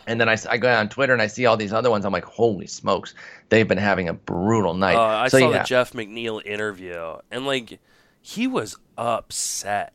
Speaker 1: And then I, I go on Twitter and I see all these other ones. I'm like, holy smokes, they've been having a brutal night.
Speaker 2: Uh, I
Speaker 1: so
Speaker 2: saw
Speaker 1: yeah,
Speaker 2: the Jeff McNeil interview, and like he was upset.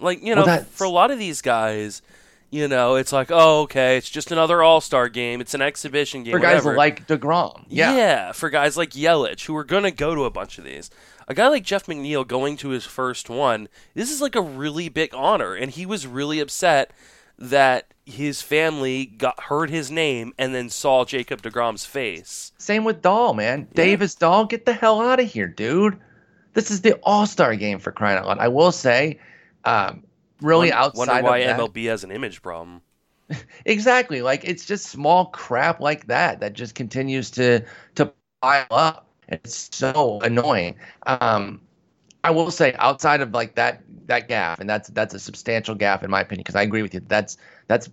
Speaker 2: Like you know,
Speaker 1: Well,
Speaker 2: for a lot of these guys, you know, it's like, oh, okay, it's just another All Star game. It's an exhibition game.
Speaker 1: for guys
Speaker 2: whatever.
Speaker 1: like Degrom, yeah,
Speaker 2: for guys like Yelich who are gonna go to a bunch of these. A guy like Jeff McNeil going to his first one, this is like a really big honor, and he was really upset that his family got heard his name and then saw Jacob Degrom's face.
Speaker 1: Same with Dahl, man. Davis Dahl, get the hell out of here, dude. This is the All Star game for crying out loud. I will say, um, really
Speaker 2: Wonder-
Speaker 1: outside
Speaker 2: Wonder why
Speaker 1: of that,
Speaker 2: MLB has an image problem.
Speaker 1: exactly. Like it's just small crap like that that just continues to to pile up. It's so annoying. Um, I will say, outside of like that that gap, and that's that's a substantial gap in my opinion, because I agree with you. That's that's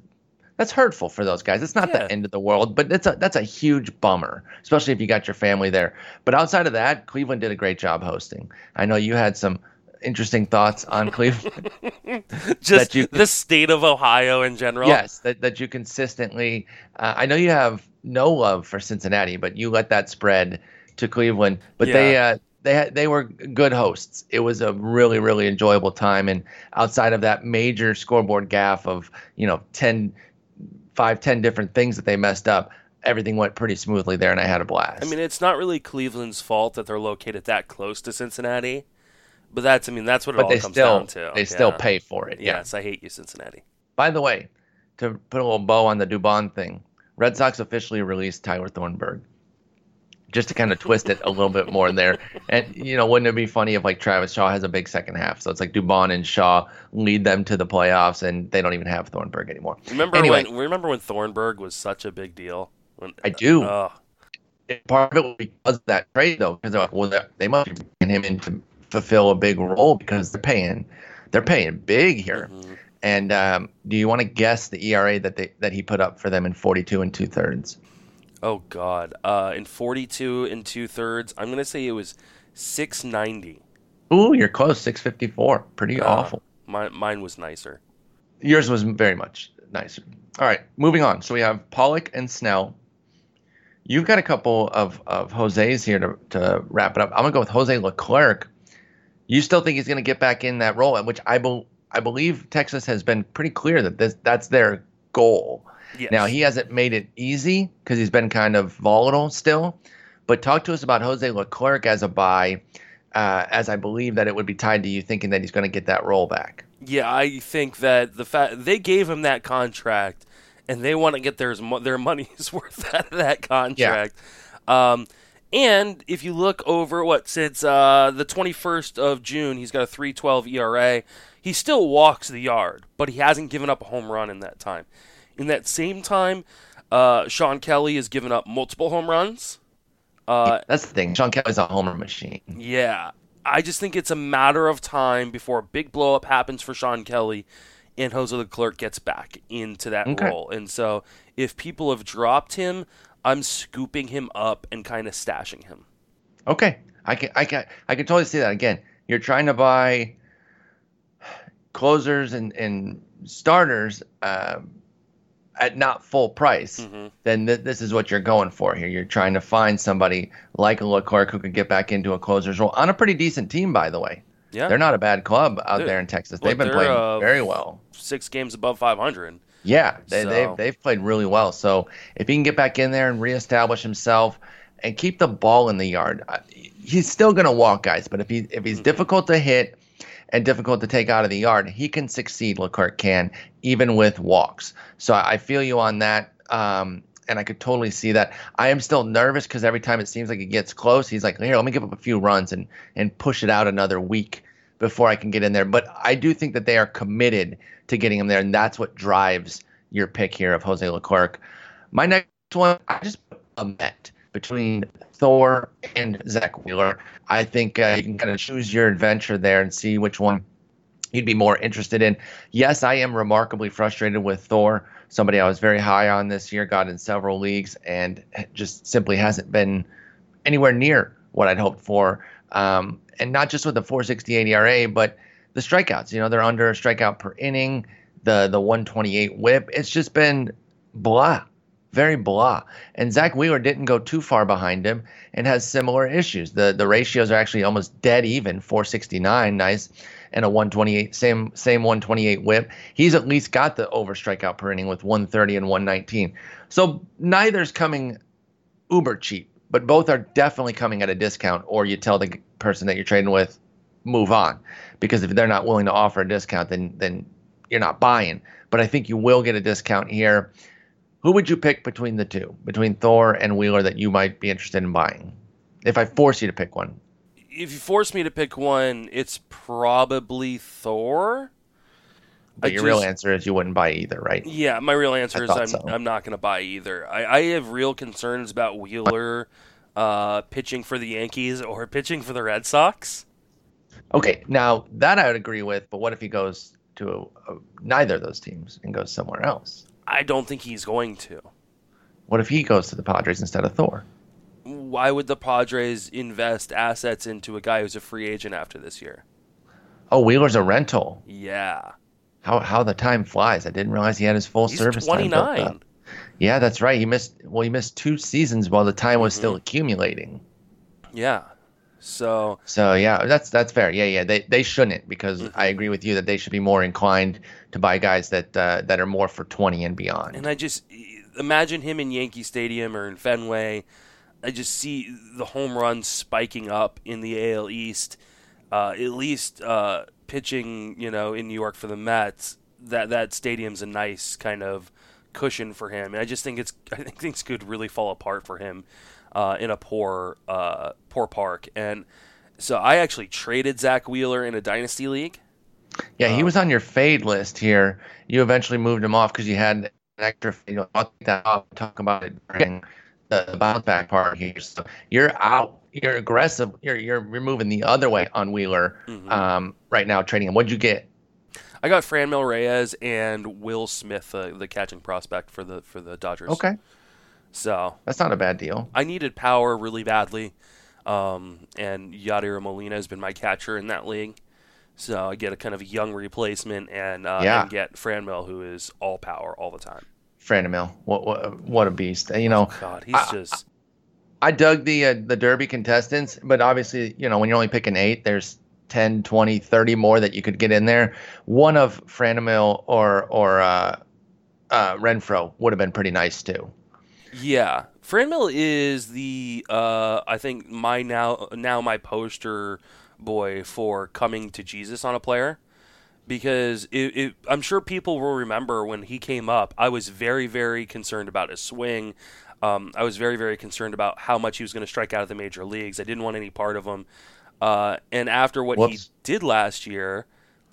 Speaker 1: that's hurtful for those guys. It's not
Speaker 2: Yeah.
Speaker 1: the end of the world, but it's a that's a huge bummer, especially if you got your family there. But outside of that, Cleveland did a great job hosting. I know you had some interesting thoughts on Cleveland.
Speaker 2: Just
Speaker 1: you-
Speaker 2: the state of Ohio in general.
Speaker 1: yes, that that you consistently. Uh, I know you have no love for Cincinnati, but you let that spread to Cleveland. But they uh, they had, they were good hosts. It was a really really enjoyable time, and outside of that major scoreboard gaff of you know 10, 5, 10 different things that they messed up, everything went pretty smoothly there, and I had a blast.
Speaker 2: I mean, it's not really Cleveland's fault that they're located that close to Cincinnati, but that's I mean that's what it
Speaker 1: but
Speaker 2: all
Speaker 1: they
Speaker 2: comes
Speaker 1: still
Speaker 2: down to.
Speaker 1: they still pay for it. Yeah.
Speaker 2: Yes, I hate you, Cincinnati.
Speaker 1: By the way, to put a little bow on the Dubon thing, Red Sox officially released Tyler Thornburg. Just to kind of twist it a little bit more in there. And, you know, wouldn't it be funny if, like, Travis Shaw has a big second half? So it's like Dubon and Shaw lead them to the playoffs, and they don't even have Thornburg anymore.
Speaker 2: Remember
Speaker 1: Anyway.
Speaker 2: when remember when Thornburg was such a big deal? When,
Speaker 1: I do.
Speaker 2: Oh,
Speaker 1: Part of it was because of that trade, though, because like, well, they're- must be bringing him in to fulfill a big role because they're paying, they're paying big here.
Speaker 2: mhm.
Speaker 1: And um, do you want to guess the ERA that they that he put up for them in 42 and two thirds?
Speaker 2: oh God. Uh, in 42 and two thirds, I'm gonna say it was 690.
Speaker 1: Ooh, you're close. 654. Pretty
Speaker 2: Uh,
Speaker 1: awful.
Speaker 2: Mine, mine was nicer.
Speaker 1: Yours was very much nicer. All right, moving on. So we have Pollock and Snell. You've got a couple of, of Jose's here to, to wrap it up. I'm going to go with Jose Leclerc. You still think he's going to get back in that role, which I, bel I believe Texas has been pretty clear that this that's their goal.
Speaker 2: Yes.
Speaker 1: Now, he hasn't made it easy because he's been kind of volatile still. But talk to us about Jose Leclerc as a buy, uh, as I believe that it would be tied to you thinking that he's going to get that role back.
Speaker 2: Yeah, I think that the fact they gave him that contract, and they want to get their their money's worth out of that contract. Um, and if you look over what since uh, the 21st of June, he's got a 3.12 ERA. He still walks the yard, but he hasn't given up a home run in that time. In that same time, uh, Sean Kelly has given up multiple home runs. Uh,
Speaker 1: That's the thing. Sean Kelly's a homer machine.
Speaker 2: yeah. I just think it's a matter of time before a big blow up happens for Sean Kelly and Jose Leclerc gets back into that
Speaker 1: Okay.
Speaker 2: role. And so if people have dropped him, I'm scooping him up and kind of stashing him.
Speaker 1: Okay. I can I can I can totally see that. Again, you're trying to buy closers and and starters um, at not full price.
Speaker 2: Mm-hmm.
Speaker 1: Then th- this is what you're going for here. You're trying to find somebody like a Leclerc who could get back into a closer's role on a pretty decent team, by the way.
Speaker 2: Yeah,
Speaker 1: They're not a bad club out
Speaker 2: Dude,
Speaker 1: there in Texas. They've been playing
Speaker 2: uh,
Speaker 1: very well.
Speaker 2: six games above 500.
Speaker 1: Yeah, they,
Speaker 2: So-
Speaker 1: they've they've played really well. So if he can get back in there and reestablish himself and keep the ball in the yard, he's still going to walk guys. But if he if he's difficult to hit and difficult to take out of the yard, he can succeed. Leclerc can even with walks. So I I feel you on that. Um, and I could totally see that. I am still nervous because every time it seems like it gets close, he's like, "Here, let me give up a few runs and and push it out another week before I can get in there." But I do think that they are committed to getting him there, and that's what drives your pick here of Jose Leclerc. My next one, I just put a bet between Thor and Zack Wheeler. I think uh, you can kind of choose your adventure there and see which one you'd be more interested in. Yes, I am remarkably frustrated with Thor, somebody I was very high on this year, got in several leagues, and just simply hasn't been anywhere near what I'd hoped for. Um, and not just with the 468 ERA, but the strikeouts. You know, they're under a strikeout per inning, the the 128 whip. It's just been blah, very blah. And Zack Wheeler didn't go too far behind him and has similar issues. The the ratios are actually almost dead even, 469, nice, and a 128, same same 128 whip. He's at least got the over strikeout per inning with 130 and 119. So neither's coming uber cheap, but both are definitely coming at a discount. Or you tell the person that you're trading with, move on, because if they're not willing to offer a discount, then then you're not buying. But I think you will get a discount here. Who would you pick between the two, between Thor and Wheeler, that you might be interested in buying? If I force you to pick one,
Speaker 2: If you force me to pick one, it's probably Thor.
Speaker 1: But
Speaker 2: I
Speaker 1: your real answer is you wouldn't buy either, right?
Speaker 2: Yeah, my real answer
Speaker 1: I
Speaker 2: is I'm
Speaker 1: so.
Speaker 2: I'm not going to buy either. I, I have real concerns about Wheeler uh, pitching for the Yankees or pitching for the Red Sox.
Speaker 1: Okay, now that I would agree with, but what if he goes to a, a, neither of those teams and goes somewhere else?
Speaker 2: I don't think he's going to.
Speaker 1: What if he goes to the Padres instead of Thor?
Speaker 2: Why would the Padres invest assets into a guy who's a free agent after this year?
Speaker 1: Oh, Wheeler's a rental.
Speaker 2: Yeah,
Speaker 1: How how the time flies! I didn't realize he had his full
Speaker 2: he's
Speaker 1: service time. built
Speaker 2: 29.
Speaker 1: up. Yeah, that's right. He missed well, he missed two seasons while the time was
Speaker 2: Mm-hmm.
Speaker 1: still accumulating.
Speaker 2: Yeah, so
Speaker 1: So yeah, that's that's fair. Yeah, yeah. They they shouldn't because
Speaker 2: Mm-hmm.
Speaker 1: I agree with you that they should be more inclined to buy guys that uh, that are more for twenty and beyond.
Speaker 2: And I just imagine him in Yankee Stadium or in Fenway. I just see the home runs spiking up in the AL East. Uh, at least uh, pitching, you know, in New York for the Mets. That that stadium's a nice kind of cushion for him. And I just think it's I think things could really fall apart for him uh, in a poor uh, poor park. And so I actually traded Zack Wheeler in a dynasty league.
Speaker 1: Yeah,
Speaker 2: Um,
Speaker 1: he was on your fade list here. You eventually moved him off because you had an extra. You know, I'll take that off. Talk about it during the, the bounce back part here. So you're out. You're aggressive. You're you're you're moving the other way on Wheeler
Speaker 2: Mhm.
Speaker 1: um, right now, trading him. What'd you get?
Speaker 2: I got Franmil Reyes and Will Smith, uh, the catching prospect for the for the Dodgers.
Speaker 1: Okay,
Speaker 2: So
Speaker 1: that's not a bad deal.
Speaker 2: I needed power really badly, um, and Yadier Molina has been my catcher in that league. So I get a kind of young replacement and uh,
Speaker 1: Yeah.
Speaker 2: and get Franmil, who is all power all the time.
Speaker 1: Franmil, what what what a beast! You know,
Speaker 2: God, he's
Speaker 1: I-
Speaker 2: just
Speaker 1: I dug the uh, the Derby contestants, but obviously, you know, when you're only picking eight, there's 10, 20, 30 more that you could get in there. One of Franmil or or uh, uh, Renfroe would have been pretty nice too.
Speaker 2: Yeah, Franmil is the uh, I think my now now my poster boy for coming to Jesus on a player because it, it, I'm sure people will remember when he came up. I was very very concerned about his swing. Um, I was very very concerned about how much he was going to strike out of the major leagues. I didn't want any part of him. Uh, and after what
Speaker 1: Whoops.
Speaker 2: he did last year,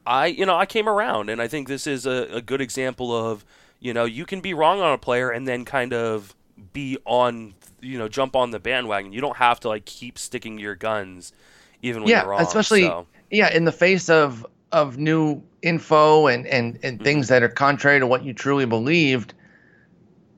Speaker 2: I you know I came around, and I think this is a, a good example of you know you can be wrong on a player and then kind of be on you know jump on the bandwagon. You don't have to like keep sticking to your guns even when
Speaker 1: yeah,
Speaker 2: you're wrong.
Speaker 1: especially
Speaker 2: so.
Speaker 1: yeah, in the face of of new info and and and
Speaker 2: Mm-hmm.
Speaker 1: things that are contrary to what you truly believed.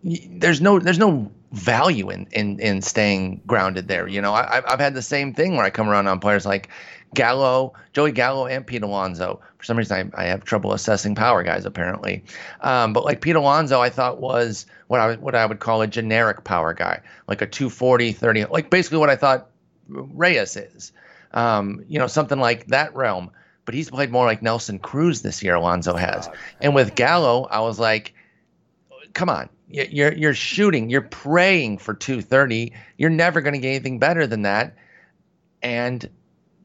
Speaker 1: There's no there's no value in, in in staying grounded there. You know, I, I've had the same thing where I come around on players like Gallo, Joey Gallo, and Pete Alonso. For some reason, I, I have trouble assessing power guys apparently. Um, but like Pete Alonso, I thought was what I what I would call a generic power guy, like a 240, 30, like basically what I thought Reyes is. Um, you know, something like that realm. But he's played more like Nelson Cruz this year. Alonso has, and with Gallo, I was like, come on, you're you're shooting, you're praying for 230. You're never going to get anything better than that. And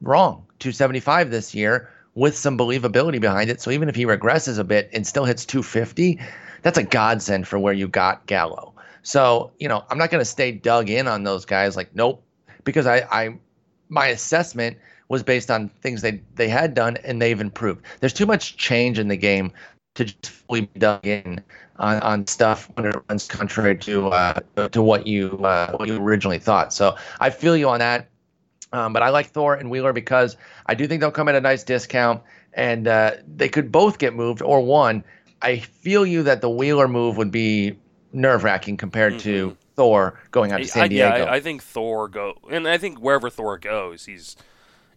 Speaker 1: wrong, 275 this year with some believability behind it. So even if he regresses a bit and still hits 250, that's a godsend for where you got Gallo. So, you know, I'm not going to stay dug in on those guys like nope because I I my assessment was based on things they they had done and they've improved. There's too much change in the game to just fully be dug in on, on stuff when it runs contrary to uh, to what you uh, what you originally thought. So I feel you on that. Um, but I like Thor and Wheeler because I do think they'll come at a nice discount, and uh, they could both get moved or one. I feel you that the Wheeler move would be nerve wracking compared mm-hmm. to Thor going out to San Diego.
Speaker 2: I, yeah, I think Thor go, and I think wherever Thor goes, he's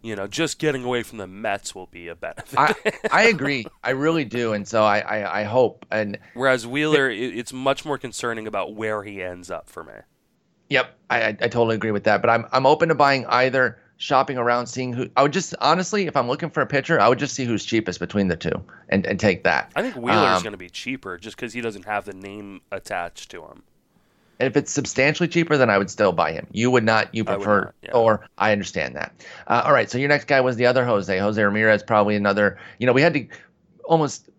Speaker 2: you know, just getting away from the Mets will be a benefit.
Speaker 1: I, I agree. I really do. And so I, I, I hope. And
Speaker 2: whereas Wheeler, it, it's much more concerning about where he ends up for me.
Speaker 1: Yep, I, I totally agree with that. But I'm I'm open to buying either, shopping around, seeing who. I would just honestly, if I'm looking for a pitcher, I would just see who's cheapest between the two and, and take that.
Speaker 2: I think Wheeler's um, going to be cheaper just because he doesn't have the name attached to him.
Speaker 1: And if it's substantially cheaper, then I would still buy him. You would not. You prefer, not, yeah. or I understand that. Uh, all right. So your next guy was the other Jose, Jose Ramirez. Probably another. You know, we had to almost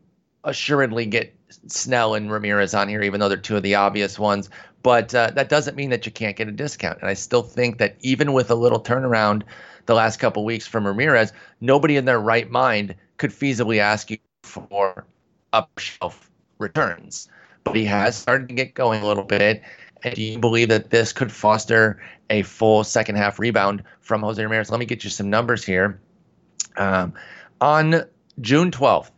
Speaker 1: assuredly get Snell and Ramirez on here, even though they're two of the obvious ones. But uh, that doesn't mean that you can't get a discount. And I still think that even with a little turnaround the last couple weeks from Ramirez, nobody in their right mind could feasibly ask you for up shelf returns. But he has started to get going a little bit. And do you believe that this could foster a full second half rebound from Jose Ramirez? Let me get you some numbers here. Um, on June 12th,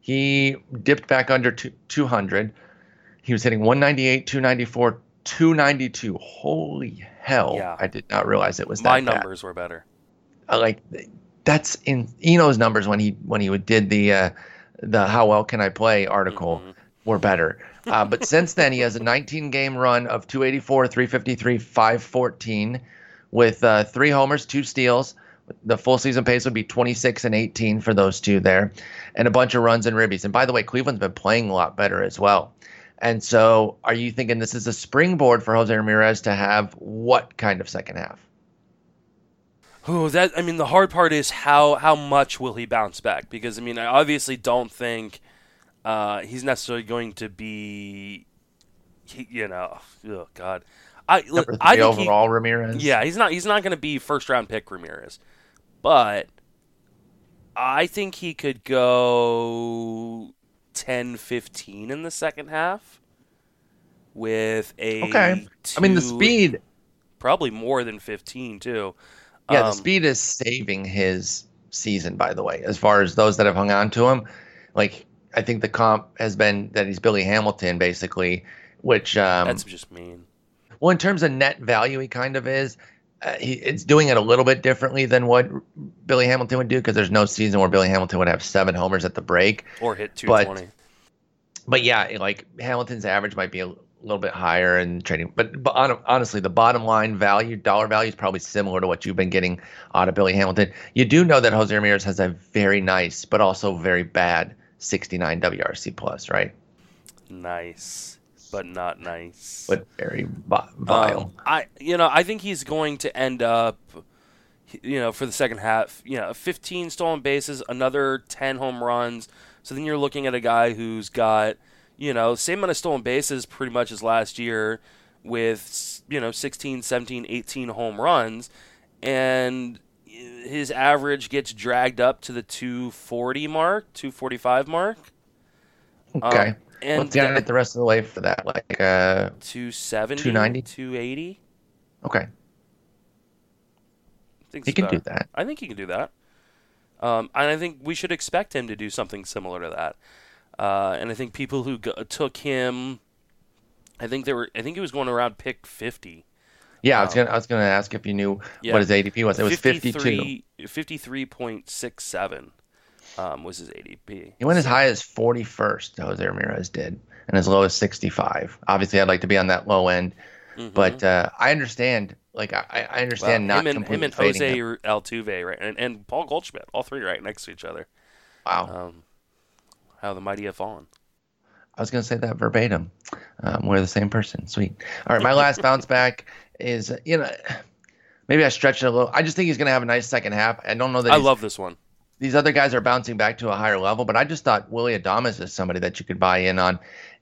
Speaker 1: he dipped back under 200. He was hitting 198, 294, 292. Holy hell! Yeah. I did not realize it was
Speaker 2: My
Speaker 1: that.
Speaker 2: My numbers
Speaker 1: bad.
Speaker 2: were better.
Speaker 1: Uh, like that's in Eno's numbers when he when he did the uh, the how well can I play article mm-hmm. Were better. Uh, but since then, he has a 19 game run of 284, 353, 514 with uh, three homers, two steals. The full season pace would be 26 and 18 for those two there, and a bunch of runs and ribbies. And by the way, Cleveland's been playing a lot better as well. And so, are you thinking this is a springboard for Jose Ramirez to have what kind of second half?
Speaker 2: Oh, that I mean, the hard part is how how much will he bounce back? Because I mean, I obviously don't think uh, he's necessarily going to be, you know, oh god.
Speaker 1: I, three I think overall he, Ramirez.
Speaker 2: Yeah, he's not. He's not going to be first round pick Ramirez, but I think he could go 10, 15 in the second half with a.
Speaker 1: Okay. Two, I mean the speed.
Speaker 2: Probably more than fifteen too.
Speaker 1: Yeah, um, the speed is saving his season. By the way, as far as those that have hung on to him, like I think the comp has been that he's Billy Hamilton, basically, which um,
Speaker 2: that's just mean.
Speaker 1: Well, in terms of net value, he kind of is. Uh, he, it's doing it a little bit differently than what Billy Hamilton would do because there's no season where Billy Hamilton would have seven homers at the break
Speaker 2: or hit 220.
Speaker 1: But, but yeah, like Hamilton's average might be a little bit higher in trading, but, but on, honestly, the bottom line value, dollar value, is probably similar to what you've been getting out of Billy Hamilton. You do know that Jose Ramirez has a very nice, but also very bad 69 WRC plus, right?
Speaker 2: Nice, but not nice.
Speaker 1: But very vile. Um,
Speaker 2: I, you know, I think he's going to end up, you know, for the second half, you know, 15 stolen bases, another 10 home runs. So then you're looking at a guy who's got, you know, same amount of stolen bases pretty much as last year with, you know, 16, 17, 18 home runs. And his average gets dragged up to the 240 mark, 245 mark.
Speaker 1: Okay. Um, and What's the the rest of the way for that? Like uh
Speaker 2: 270, 290, 280.
Speaker 1: Okay. He can do that.
Speaker 2: I think he can do that. Um, and I think we should expect him to do something similar to that. Uh, and I think people who go- took him I think they were. I think he was going around pick fifty.
Speaker 1: Yeah, I was gonna I was gonna ask if you knew
Speaker 2: Yeah.
Speaker 1: what his ADP was. It was 52.
Speaker 2: 53 53.67 um, was his ADP.
Speaker 1: He went as high as 41st. Jose Ramirez did, and as low as 65. Obviously, I'd like to be on that low end, but uh, I understand. Like I, I
Speaker 2: Mm-hmm. Well,
Speaker 1: understand not
Speaker 2: him and
Speaker 1: completely
Speaker 2: him and Jose
Speaker 1: him.
Speaker 2: Altuve, right, and, and Paul Goldschmidt, all three right next to each other.
Speaker 1: Wow,
Speaker 2: Um, how the mighty have fallen.
Speaker 1: I was gonna say that verbatim. Um, we're the same person. Sweet. All right, my last bounce back is you know maybe I stretch it a little. I just think he's gonna have a nice second half. I don't know that
Speaker 2: I love this one.
Speaker 1: these other guys are bouncing back to a higher level, but I just thought Willy Adames is somebody that you could buy in on.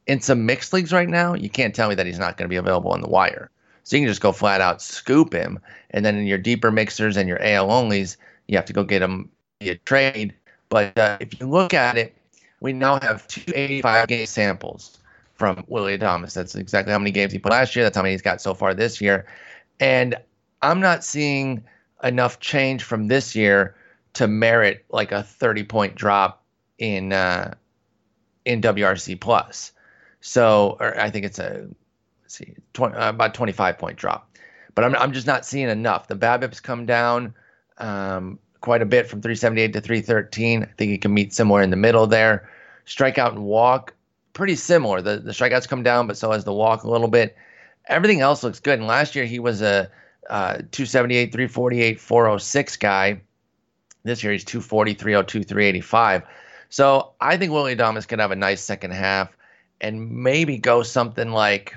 Speaker 1: In some mixed leagues right now, you can't tell me that he's not going to be available on the wire. So you can just go flat out scoop him, and then in your deeper mixers and your AL onlys, you have to go get him via trade. But uh, if you look at it, we now have 285 game samples from Willy Adames. That's exactly how many games he put last year. That's how many he's got so far this year. And I'm not seeing enough change from this year to merit like a 30 point drop in uh, in WRC plus. So, I think it's a let's see, 20, uh, about 25 point drop. But I'm I'm just not seeing enough. The BABIP's come down um, quite a bit from 378 to 313. I think he can meet somewhere in the middle there. Strikeout and walk pretty similar. The the strikeouts come down, but so has the walk a little bit. Everything else looks good. And last year he was a uh, 278, 348, 406 guy. This year he's 240, 302, 385. So I think Willy Adames could have a nice second half and maybe go something like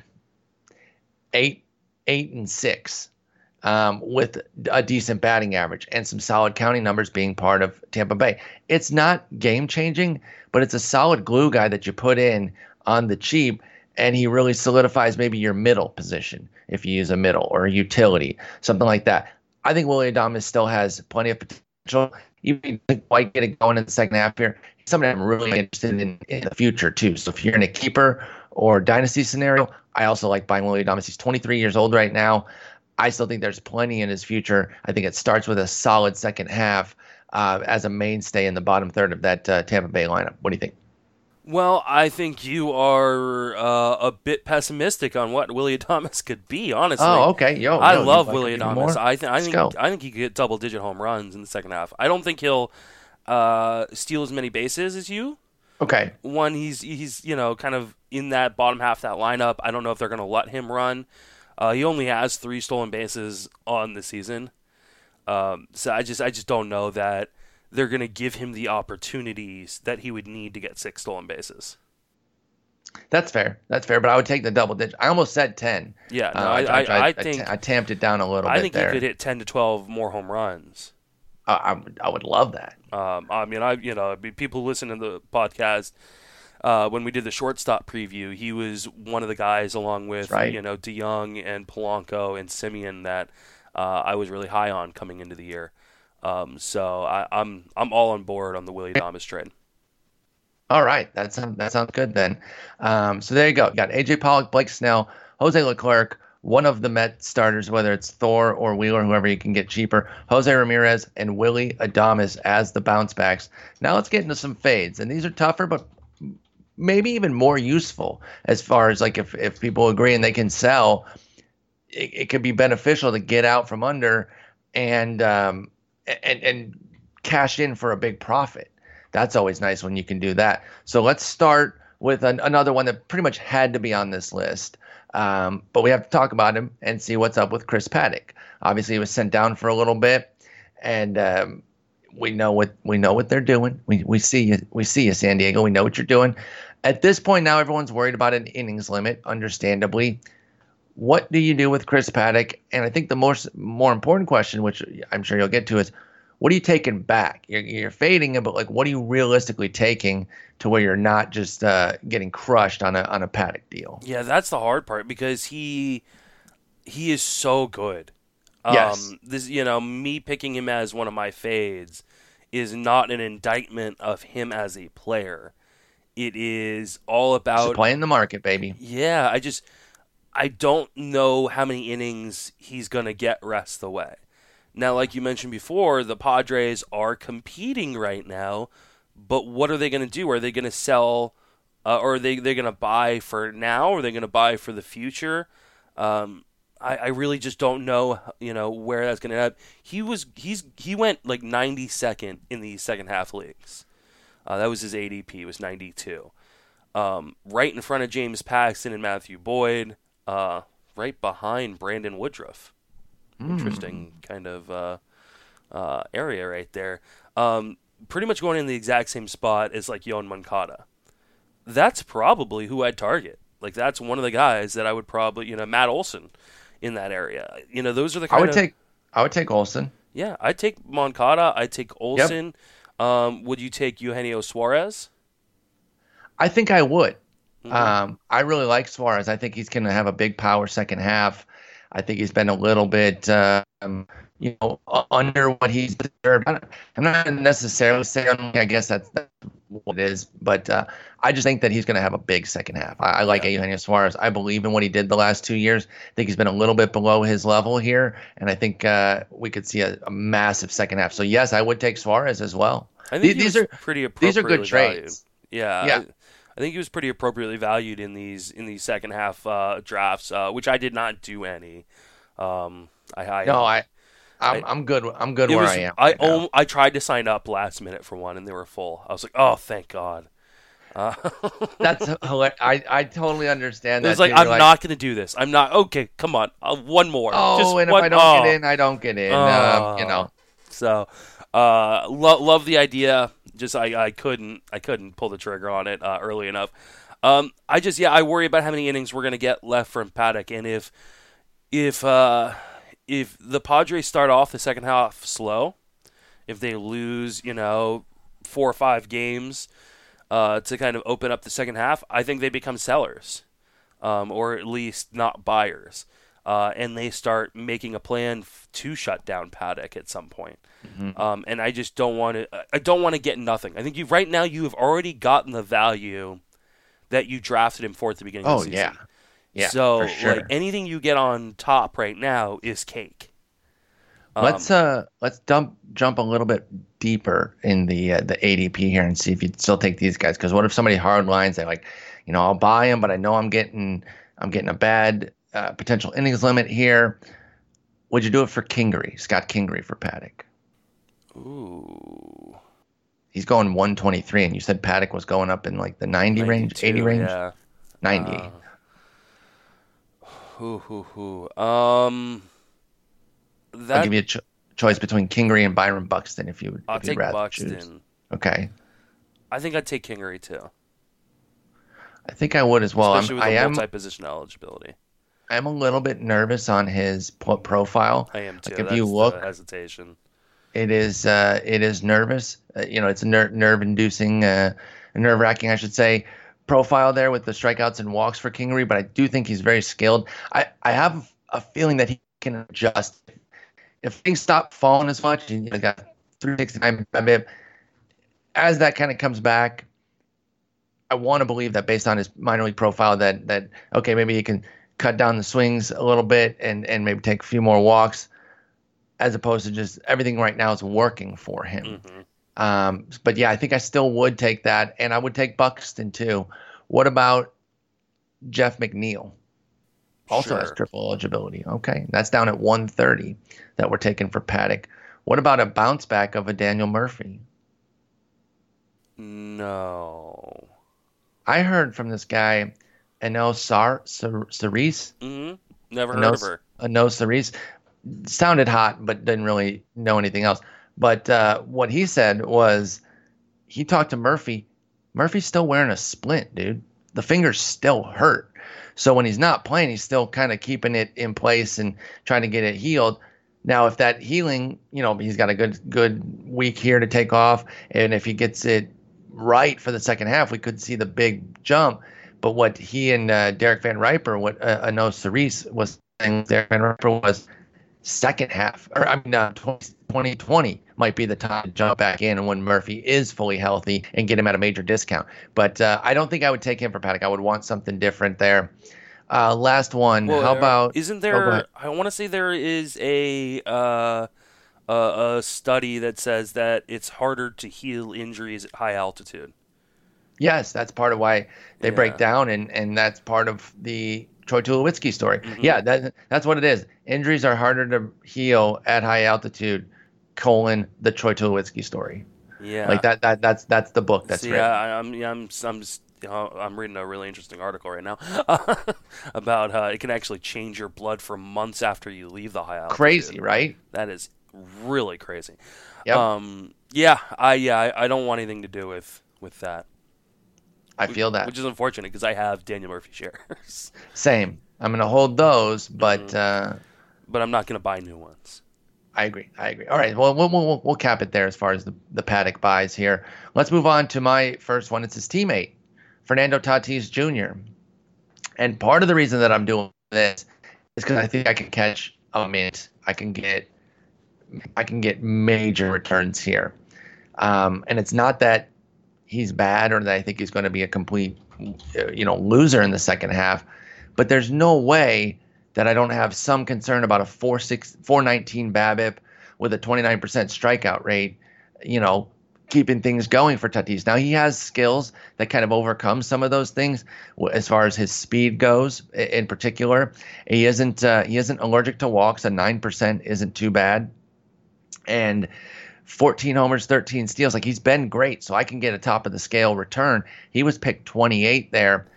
Speaker 1: eight, eight and six um, with a decent batting average and some solid counting numbers being part of Tampa Bay. It's not game changing, but it's a solid glue guy that you put in on the cheap, and he really solidifies maybe your middle position if you use a middle or a utility, something like that. I think Willy Adames still has plenty of potential. Even quite get it going in the second half here, he's somebody I'm really interested in in the future too. So if you're in a keeper or dynasty scenario, I also like buying Willy Adames. He's 23 years old right now. I still think there's plenty in his future. I think it starts with a solid second half uh, as a mainstay in the bottom third of that uh, Tampa Bay lineup. What do you think?
Speaker 2: Well, I think you are uh, a bit pessimistic on what Willie Adames could be. Honestly,
Speaker 1: Oh, okay. Yo,
Speaker 2: I
Speaker 1: yo,
Speaker 2: love Willy
Speaker 1: Adames.
Speaker 2: I, th- I think
Speaker 1: go.
Speaker 2: I think he could get double digit home runs in the second half. I don't think he'll uh, steal as many bases as you.
Speaker 1: Okay.
Speaker 2: One, he's he's you know kind of in that bottom half of that lineup. I don't know if they're going to let him run. Uh, he only has three stolen bases on the season, um, so I just I just don't know that they're going to give him the opportunities that he would need to get six stolen bases.
Speaker 1: That's fair. That's fair. But I would take the double digit. I almost said 10.
Speaker 2: Yeah, no,
Speaker 1: Uh,
Speaker 2: I, I, I
Speaker 1: ta-
Speaker 2: think
Speaker 1: I tamped it down a little bit.
Speaker 2: I think
Speaker 1: there.
Speaker 2: he could hit ten to twelve more home runs.
Speaker 1: I, I, would, I would love that.
Speaker 2: Um, I mean, I you know, people listen to the podcast. Uh, when we did the shortstop preview, he was one of the guys, along with
Speaker 1: right.
Speaker 2: you know DeJong and Polanco and Semien, that uh, I was really high on coming into the year. Um, so I, I'm I'm all on board on the Willy Adames trade.
Speaker 1: All right, that sounds that sounds good then. Um, so there you go. You got AJ Pollock, Blake Snell, Jose Leclerc, one of the Met starters, whether it's Thor or Wheeler, whoever you can get cheaper. Jose Ramirez and Willy Adames as the bounce backs. Now let's get into some fades, and these are tougher, but maybe even more useful as far as like if if people agree and they can sell, it, it could be beneficial to get out from under and um, and and cash in for a big profit. That's always nice when you can do that. So let's start with an, another one that pretty much had to be on this list. Um, but we have to talk about him and see what's up with Chris Paddack. Obviously, he was sent down for a little bit, and um, we know what we know what they're doing. We we see you, we see you, San Diego. We know what you're doing. At this point now, everyone's worried about an innings limit, understandably. What do you do with Chris Paddack? And I think the most more important question, which I'm sure you'll get to, is what are you taking back? You're, you're fading him, but like, what are you realistically taking to where you're not just uh, getting crushed on a on a Paddack deal?
Speaker 2: Yeah, that's the hard part because he he is so good.
Speaker 1: Yes.
Speaker 2: Um, this you know me picking him as one of my fades is not an indictment of him as a player. It is all about
Speaker 1: playing the market, baby.
Speaker 2: yeah. I just I don't know how many innings he's gonna get rest the way. Now, like you mentioned before, the Padres are competing right now, but what are they going to do? Are they going to sell uh, or are they they're going to buy for now, or are they going to buy for the future? Um, I, I really just don't know, you know, where that's going to end up. He was he's he went like 92nd in the second half leagues. Uh, that was his ADP was 92, um, right in front of James Paxton and Matthew Boyd, uh, right behind Brandon Woodruff. Interesting kind of uh, uh, area right there. Um, pretty much going in the exact same spot as like Yoan Moncada. That's probably who I'd target. Like that's one of the guys that I would probably, you know, Matt Olson in that area. You know, those are the
Speaker 1: I would
Speaker 2: of
Speaker 1: take I would take Olson.
Speaker 2: yeah. I'd take Moncada. I'd take Olson. Um, would you take Eugenio Suarez?
Speaker 1: I think I would.
Speaker 2: Mm-hmm.
Speaker 1: Um, I really like Suarez. I think he's going to have a big power second half. I think he's been a little bit, um, you know, under what he's deserved. I'm not necessarily saying. I guess that's, that's what it is, but uh, I just think that he's going to have a big second half. I, I like
Speaker 2: Yeah.
Speaker 1: Eugenio Suarez. I believe in what he did the last two years. I think he's been a little bit below his level here, and I think uh, we could see a, a massive second half. So yes, I would take Suarez as well.
Speaker 2: I think
Speaker 1: These- these are
Speaker 2: pretty
Speaker 1: these are good trades.
Speaker 2: Yeah,
Speaker 1: Yeah.
Speaker 2: I, I think he was pretty appropriately valued in these in these second half uh, drafts, uh, which I did not do any. Um, I, I
Speaker 1: No, I, I'm,
Speaker 2: I-
Speaker 1: I'm good. I'm good where
Speaker 2: was,
Speaker 1: I am.
Speaker 2: I
Speaker 1: right now.
Speaker 2: om- I tried to sign up last minute for one, and they were full. I was like, oh, thank God. Uh,
Speaker 1: That's hilarious. I, I totally understand
Speaker 2: it
Speaker 1: that.
Speaker 2: was like
Speaker 1: too. You're
Speaker 2: I'm not going to do this. I'm not. Okay, come on, uh, one more.
Speaker 1: Oh,
Speaker 2: Just
Speaker 1: and if I don't
Speaker 2: oh.
Speaker 1: get in, I don't get in.
Speaker 2: Oh.
Speaker 1: um, you know,
Speaker 2: So, uh, lo- love the idea. Just I, I couldn't I couldn't pull the trigger on it uh, early enough. Um, I just yeah I worry about how many innings we're gonna get left from Paddack, and if if uh, if the Padres start off the second half slow, if they lose you know four or five games uh, to kind of open up the second half, I think they become sellers, um, or at least not buyers, uh, and they start making a plan f- to shut down Paddack at some point. Um, and I just don't want to. I don't want to get nothing. I think you right now you have already gotten the value that you drafted him for at the beginning. of
Speaker 1: oh
Speaker 2: the season.
Speaker 1: yeah, yeah,
Speaker 2: so
Speaker 1: sure.
Speaker 2: like anything you get on top right now is cake. Um,
Speaker 1: let's uh, let's dump jump a little bit deeper in the uh, the ADP here and see if you'd still take these guys. Because what if somebody hard lines? They like, you know, I'll buy him, but I know I'm getting I'm getting a bad uh, potential innings limit here. Would you do it for Kingery, Scott Kingery for Paddack?
Speaker 2: Ooh.
Speaker 1: He's going 123, and you said Paddack was going up in like the 90 range, 80 range,
Speaker 2: Yeah.
Speaker 1: 90.
Speaker 2: Uh, Hoo, hoo, hoo. Um,
Speaker 1: I'll give you a cho- choice between Kingery and Byron Buxton if you would.
Speaker 2: I'll
Speaker 1: if
Speaker 2: take
Speaker 1: rather
Speaker 2: Buxton.
Speaker 1: choose. Okay,
Speaker 2: I think I'd take Kingery too,
Speaker 1: I think I would as well. I'm,
Speaker 2: especially with
Speaker 1: I am.
Speaker 2: multi-position eligibility.
Speaker 1: I'm a little bit nervous on his profile.
Speaker 2: I am too.
Speaker 1: Like if
Speaker 2: That's
Speaker 1: you look,
Speaker 2: hesitation.
Speaker 1: it is uh, it is nervous. Uh, you know, it's a ner- nerve inducing, uh, nerve wracking, I should say, profile there with the strikeouts and walks for Kingery. But I do think he's very skilled. I I have a feeling that he can adjust if things stop falling as much. And you know, got 369 BABIP, as that kind of comes back. I want to believe that based on his minor league profile, that that okay, maybe he can cut down the swings a little bit and and maybe take a few more walks, as opposed to just everything right now is working for him.
Speaker 2: hmm
Speaker 1: Um, but yeah, I think I still would take that, and I would take Buxton too. What about Jeff McNeil? Also has triple eligibility. Okay, that's down at 130 that we're taking for Paddack. What about a bounce back of a Daniel Murphy?
Speaker 2: No.
Speaker 1: I heard from this guy, Anel Sar Sar- Sarris.
Speaker 2: hmm Never heard of her.
Speaker 1: A no Sarris sounded hot, but didn't really know anything else. But uh, what he said was he talked to Murphy. Murphy's still wearing a splint, dude. The fingers still hurt. So when he's not playing, he's still kind of keeping it in place and trying to get it healed. Now, if that healing, you know, he's got a good good week here to take off, and if he gets it right for the second half, we could see the big jump. But what he and uh, Derek Van Riper, what uh, Eno Sarris was saying, Derek Van Riper was second half, or I mean, uh, 20, 2020 might be the time to jump back in, and when Murphy is fully healthy and get him at a major discount. But uh, I don't think I would take him for Paddack. I would want something different there. Uh, last one.
Speaker 2: Well,
Speaker 1: How
Speaker 2: uh,
Speaker 1: about?
Speaker 2: Isn't
Speaker 1: oh,
Speaker 2: there?
Speaker 1: ahead.
Speaker 2: I want to say there is a uh, a, a study that says that it's harder to heal injuries at high altitude.
Speaker 1: Yes, that's part of why they
Speaker 2: Yeah.
Speaker 1: break down, and and that's part of the Troy Tulowitzki story.
Speaker 2: Mhm.
Speaker 1: Yeah, that that's what it is. Injuries are harder to heal at high altitude. Colon the Troy Tulowitzki story.
Speaker 2: Yeah.
Speaker 1: Like that that that's that's the book that's
Speaker 2: See,
Speaker 1: written.
Speaker 2: I, I'm, yeah, I'm, I'm, know, I'm reading a really interesting article right now about uh, it can actually change your blood for months after you leave the high altitude.
Speaker 1: Crazy, right?
Speaker 2: That is really crazy.
Speaker 1: Yep.
Speaker 2: Um. Yeah. I. Yeah. I, I don't want anything to do with with that.
Speaker 1: I feel that.
Speaker 2: Which is unfortunate because I have Daniel Murphy shares,
Speaker 1: Same. I'm gonna hold those, but
Speaker 2: Mm-hmm.
Speaker 1: uh,
Speaker 2: but I'm not going to buy new ones.
Speaker 1: I agree. I agree. All right. Well, we'll, we'll, we'll cap it there as far as the, the Paddack buys here. Let's move on to my first one. It's his teammate, Fernando Tatis Jr. And part of the reason that I'm doing this is because I think I can catch a mint. I can get, I can get major returns here. Um, and it's not that he's bad or that I think he's going to be a complete, uh, you know, loser in the second half, but there's no way that I don't have some concern about a 4-6 419 BABIP with a 29% strikeout rate, you know, keeping things going for Tatis. Now he has skills that kind of overcome some of those things as far as his speed goes in particular. He isn't uh, he isn't allergic to walks. A 9% isn't too bad. And 14 homers, 13 steals. Like he's been great, so I can get a top of the scale return. He was picked 28 there.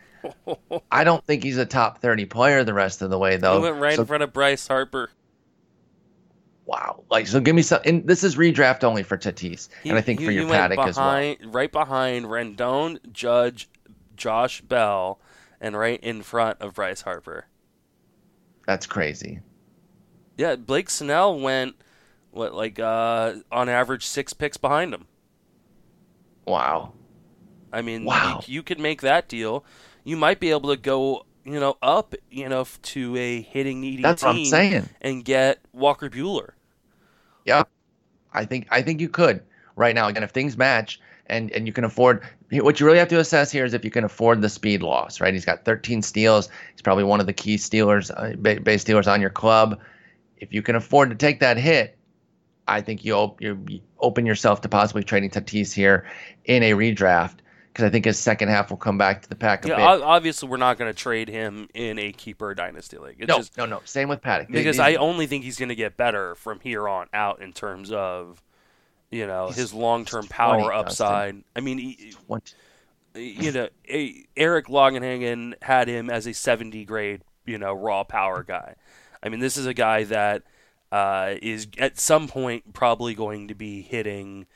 Speaker 1: I don't think he's a top 30 player the rest of the way though.
Speaker 2: he went right
Speaker 1: So-
Speaker 2: in front of Bryce Harper.
Speaker 1: Wow. Like, so give me some. And this is redraft only for Tatis,
Speaker 2: He-
Speaker 1: and I think
Speaker 2: he-
Speaker 1: for your Paddack as well.
Speaker 2: Right behind Rendon, Judge, Josh Bell, and right in front of Bryce Harper.
Speaker 1: That's crazy.
Speaker 2: Yeah, Blake Snell went what like uh, on average six picks behind him.
Speaker 1: Wow.
Speaker 2: I mean,
Speaker 1: Wow.
Speaker 2: you, you could make that deal. You might be able to go, you know, up, you know, to a hitting needy
Speaker 1: That's
Speaker 2: team
Speaker 1: what I'm saying.
Speaker 2: and get Walker Buehler.
Speaker 1: Yeah, I think I think you could right now. Again, if things match and and you can afford, what you really have to assess here is if you can afford the speed loss. Right? He's got 13 steals. He's probably one of the key stealers, uh, base stealers on your club. If you can afford to take that hit, I think you, op- you open yourself to possibly trading Tatis here in a redraft because I think his second half will come back to the pack a
Speaker 2: Yeah,
Speaker 1: bit.
Speaker 2: obviously we're not going to trade him in a keeper dynasty league. It's
Speaker 1: no,
Speaker 2: just
Speaker 1: no, no. Same with Paddack.
Speaker 2: because
Speaker 1: These-
Speaker 2: I only think he's going to get better from here on out in terms of, you know, his long-term
Speaker 1: he's 20,
Speaker 2: power
Speaker 1: Dustin.
Speaker 2: upside. I mean, he, you know, Eric Longenhagen had him as a 70 grade, you know, raw power guy. I mean, this is a guy that uh, is at some point probably going to be hitting,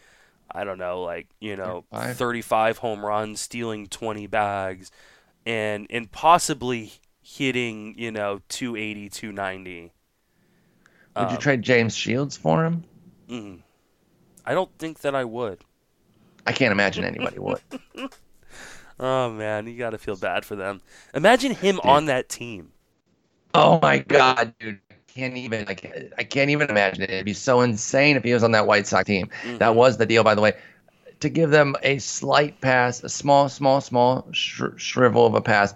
Speaker 2: I don't know, like you know,
Speaker 1: 35?
Speaker 2: 35 home runs, stealing 20 bags, and and possibly hitting, you know, 280, 290.
Speaker 1: Would you
Speaker 2: Um,
Speaker 1: trade James Shields for him?
Speaker 2: mm. I don't think that I would.
Speaker 1: I can't imagine anybody would.
Speaker 2: Oh man, you got to feel bad for them. Imagine him on that team.
Speaker 1: Oh my god, dude! I can't even. Can't, I can't even imagine it. It'd be so insane if he was on that White Sox team.
Speaker 2: Mhm.
Speaker 1: That was the deal, by the way. To give them a slight pass, a small, small, small sh- shrivel of a pass.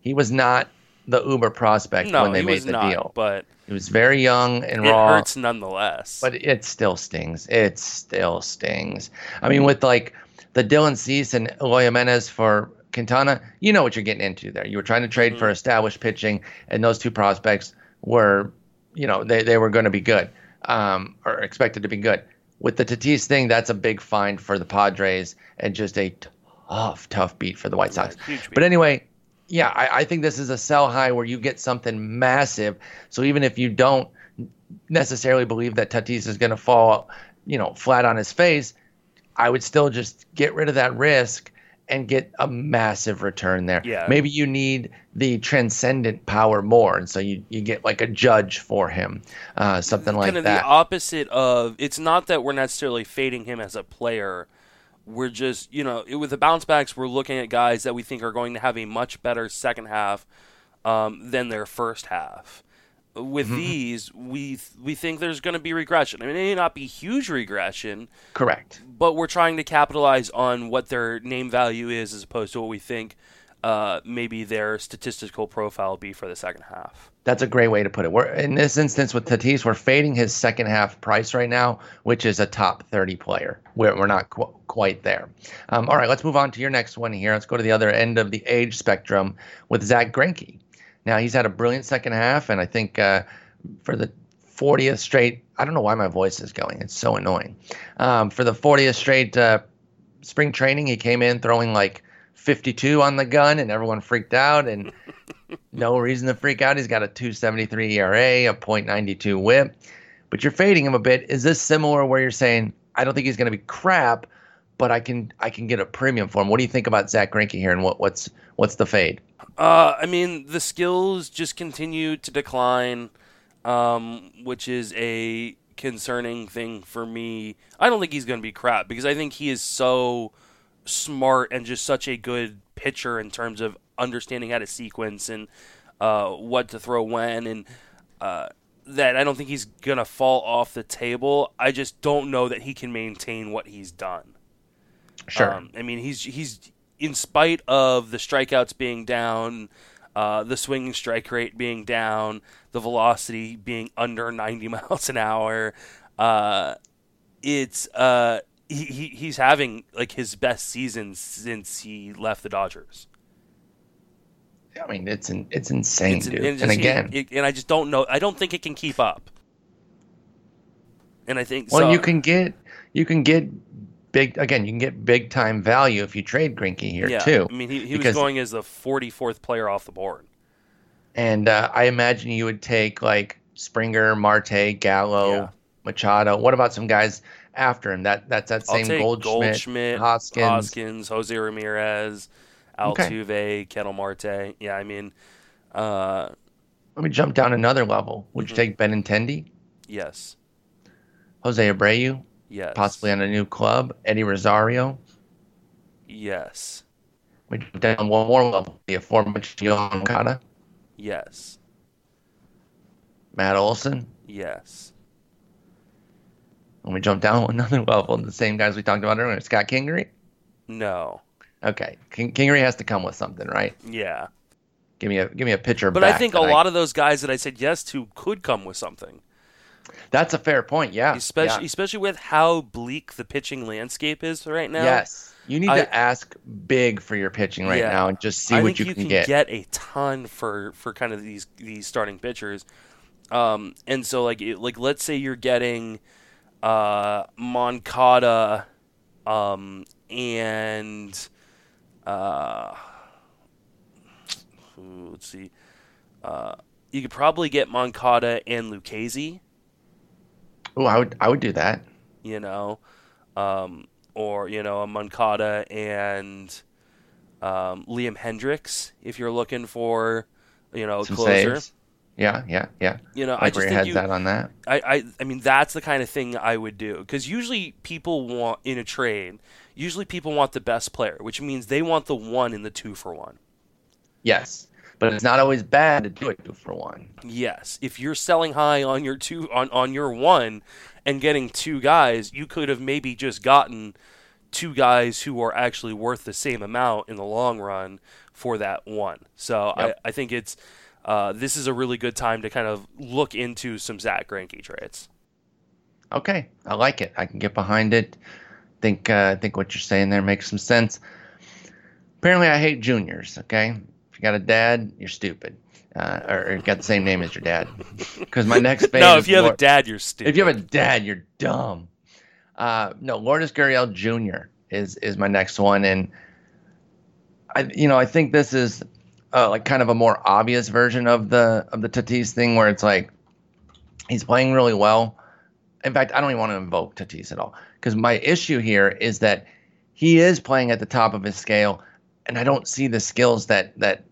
Speaker 1: He was not the uber prospect
Speaker 2: No,
Speaker 1: when they
Speaker 2: he
Speaker 1: made
Speaker 2: was
Speaker 1: the
Speaker 2: not,
Speaker 1: deal.
Speaker 2: but
Speaker 1: He was very young and
Speaker 2: it
Speaker 1: raw.
Speaker 2: hurts nonetheless.
Speaker 1: But it still stings. It still stings. I mean, with like the Dylan Cease and Eloy Jimenez for Quintana, you know what you're getting into there. You were trying to trade
Speaker 2: Mm-hmm.
Speaker 1: for established pitching, and those two prospects were, you know, they, they were going to be good um, or expected to be good. With the Tatis thing, that's a big find for the Padres and just a tough, tough beat for the White Sox. But anyway, yeah, I, I think this is a sell high where you get something massive. So even if you don't necessarily believe that Tatis is going to fall, you know, flat on his face, I would still just get rid of that risk and get a massive return there.
Speaker 2: Yeah.
Speaker 1: Maybe you need the transcendent power more, and so you, you get like a judge for him, uh, something like
Speaker 2: kind of
Speaker 1: that.
Speaker 2: the opposite of it's not that we're necessarily fading him as a player. We're just, you know, with the bounce backs, we're looking at guys that we think are going to have a much better second half um, than their first half. With
Speaker 1: Mm-hmm.
Speaker 2: these, we we think there's going to be regression. I mean, it may not be huge regression,
Speaker 1: Correct.
Speaker 2: but we're trying to capitalize on what their name value is as opposed to what we think uh, maybe their statistical profile be for the second half.
Speaker 1: That's a great way to put it. We're in this instance with Tatis, we're fading his second half price right now, which is a top 30 player. We're, we're not qu- quite there. Um, all right, let's move on to your next one here. Let's go to the other end of the age spectrum with Zack Greinke. Now he's had a brilliant second half, and I think uh, for the 40th straight, I don't know why my voice is going. It's so annoying. Um, for the 40th straight uh, spring training, he came in throwing like 52 on the gun, and everyone freaked out. And no reason to freak out. He's got a 2.73 ERA, a .92 WHIP, but you're fading him a bit. Is this similar where you're saying I don't think he's going to be crap, but I can I can get a premium for him? What do you think about Zach Greinke here, and what what's what's the fade?
Speaker 2: Uh, I mean, the skills just continue to decline, um, which is a concerning thing for me. I don't think he's going to be crap because I think he is so smart and just such a good pitcher in terms of understanding how to sequence and uh, what to throw when, and uh, that I don't think he's gonna fall off the table. I just don't know that he can maintain what he's done.
Speaker 1: Sure.
Speaker 2: Um, I mean, he's he's in spite of the strikeouts being down, uh, the swinging strike rate being down, the velocity being under 90 miles an hour. Uh, it's uh, he, he he's having like his best season since he left the Dodgers.
Speaker 1: I mean, it's in, it's insane,
Speaker 2: It's-
Speaker 1: dude.
Speaker 2: and,
Speaker 1: And,
Speaker 2: just-
Speaker 1: again,
Speaker 2: it- and I just don't know. I don't think it can keep up. And I think
Speaker 1: well,
Speaker 2: so,
Speaker 1: you can get you can get big again. You can get big time value if you trade Greinke here
Speaker 2: yeah,
Speaker 1: too.
Speaker 2: I mean, he, he was going as the 44th player off the board.
Speaker 1: And uh, I imagine you would take like Springer, Marte, Gallo,
Speaker 2: Yeah.
Speaker 1: Machado. What about some guys after him? That that's that
Speaker 2: I'll
Speaker 1: same Goldschmidt,
Speaker 2: Goldschmidt,
Speaker 1: Hoskins.
Speaker 2: Hoskins, Jose Ramirez,
Speaker 1: Okay.
Speaker 2: Altuve, Ketel Marte. Yeah, I mean, uh,
Speaker 1: Let me jump down another level. Would
Speaker 2: Mhm.
Speaker 1: you take Benintendi,
Speaker 2: yes,
Speaker 1: Jose Abreu,
Speaker 2: yes,
Speaker 1: possibly on a new club, Eddie Rosario?
Speaker 2: yes,
Speaker 1: We jump down one more level. The aforementioned Yoan Moncada,
Speaker 2: yes,
Speaker 1: Matt Olson.
Speaker 2: yes.
Speaker 1: When we jump down another level, the same guys we talked about earlier, Scott Kingery.
Speaker 2: No,
Speaker 1: Okay, King- Kingery has to come with something, right?
Speaker 2: yeah,
Speaker 1: Give me a give me a pitcher.
Speaker 2: but I think a lot of those guys that I said yes to could come with something,
Speaker 1: That's a fair point. Yeah,
Speaker 2: especially
Speaker 1: yeah.
Speaker 2: especially with how bleak the pitching landscape is right now.
Speaker 1: Yes, you need
Speaker 2: I-
Speaker 1: to ask big for your pitching right
Speaker 2: Yeah.
Speaker 1: now and just see
Speaker 2: I
Speaker 1: what
Speaker 2: think
Speaker 1: you, can, get.
Speaker 2: a ton for for kind of these these starting pitchers. Um, and so like it- like let's say you're getting uh, Moncada um, and uh, let's see. Uh, you could probably get Moncada and Lucchesi,
Speaker 1: Oh, I would I would do that.
Speaker 2: you know, um, or you know a Moncada and um, Liam Hendriks if you're looking for you know
Speaker 1: Some
Speaker 2: closer.
Speaker 1: saves. Yeah, yeah, yeah.
Speaker 2: You know,
Speaker 1: I
Speaker 2: I just
Speaker 1: where your
Speaker 2: think
Speaker 1: head's
Speaker 2: you,
Speaker 1: at on that.
Speaker 2: I, I, I mean, that's the kind of thing I would do because usually people want in a trade. Usually, people want the best player, which means they want the one in the two for one.
Speaker 1: Yes, but it's not always bad to do it two for one.
Speaker 2: Yes, if you're selling high on your two on on your one and getting two guys, you could have maybe just gotten two guys who are actually worth the same amount in the long run for that one. So
Speaker 1: Yep.
Speaker 2: I, I think it's uh, this is a really good time to kind of look into some Zack Greinke trades.
Speaker 1: Okay, I like it. I can get behind it. Think uh, think what you're saying there makes some sense. Apparently, I hate juniors. Okay, if you got a dad, you're stupid, uh, or, or got the same name as your dad. Because my next phase.
Speaker 2: no, if you have a dad, you're stupid.
Speaker 1: if you have a dad, you're dumb. Uh, no, Lourdes Gurriel Jr. is is my next one, and I, you know, I think this is uh, like kind of a more obvious version of the of the Tatis thing, where it's like he's playing really well. In fact, I don't even want to invoke Tatis at all because my issue here is that he is playing at the top of his scale, and I don't see the skills that that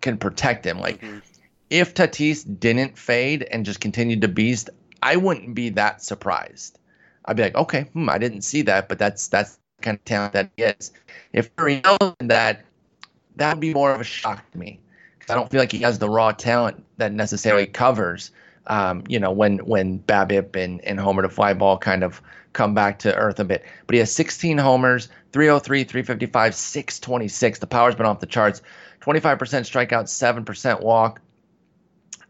Speaker 1: can protect him. Like
Speaker 2: Mhm.
Speaker 1: if Tatis didn't fade and just continued to beast, I wouldn't be that surprised. I'd be like, okay, hmm, I didn't see that, but that's that's the kind of talent that he is. If Gurriel that, that would be more of a shock to me because I don't feel like he has the raw talent that necessarily covers. Um, you know, when when BABIP and, and Homer to Fly Ball kind of come back to earth a bit. But he has 16 homers, 303, 355, 626. The power's been off the charts. 25% strikeout, 7% walk.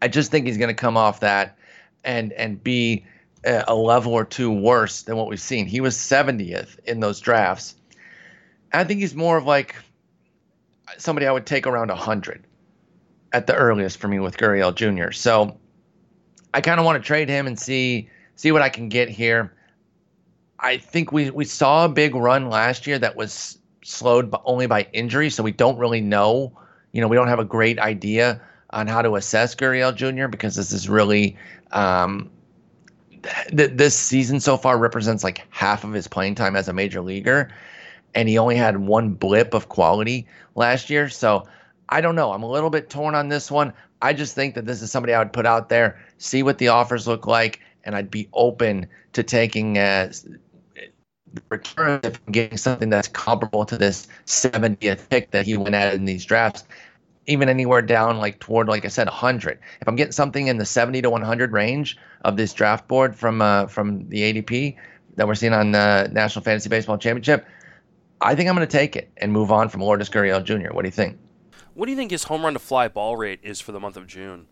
Speaker 1: I just think he's going to come off that and and be a level or two worse than what we've seen. He was 70th in those drafts. I think he's more of like somebody I would take around 100 at the earliest for me with Gurriel Jr. So I kind of want to trade him and see see what I can get here. I think we we saw a big run last year that was slowed but only by injury, so we don't really know. You know, we don't have a great idea on how to assess Gurriel Jr. because this is really um, th- this season so far represents like half of his playing time as a major leaguer, and he only had one blip of quality last year. So I don't know. I'm a little bit torn on this one. I just think that this is somebody I would put out there, see what the offers look like, and I'd be open to taking uh, return if I'm getting something that's comparable to this 70th pick that he went at in these drafts even anywhere down like toward like I said 100. If I'm getting something in the 70 to 100 range of this draft board from uh, from the ADP that we're seeing on the National Fantasy Baseball Championship, I think I'm going to take it and move on from Lourdes Gurriel Jr. What do you think?
Speaker 2: What do you think his home run to fly ball rate is for the month of June?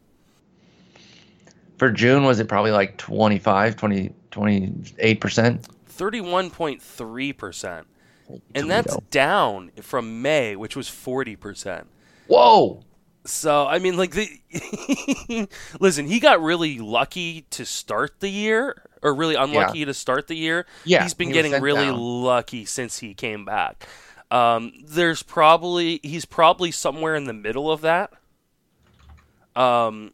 Speaker 1: For June, was it probably like 25, 20, 28%?
Speaker 2: 31.3%. And that's down from May, which was 40%.
Speaker 1: Whoa.
Speaker 2: So I mean, like the listen, he got really lucky to start the year, or really unlucky yeah. to start the year.
Speaker 1: Yeah,
Speaker 2: he's been he getting really down. lucky since he came back. Um, there's probably he's probably somewhere in the middle of that. Um,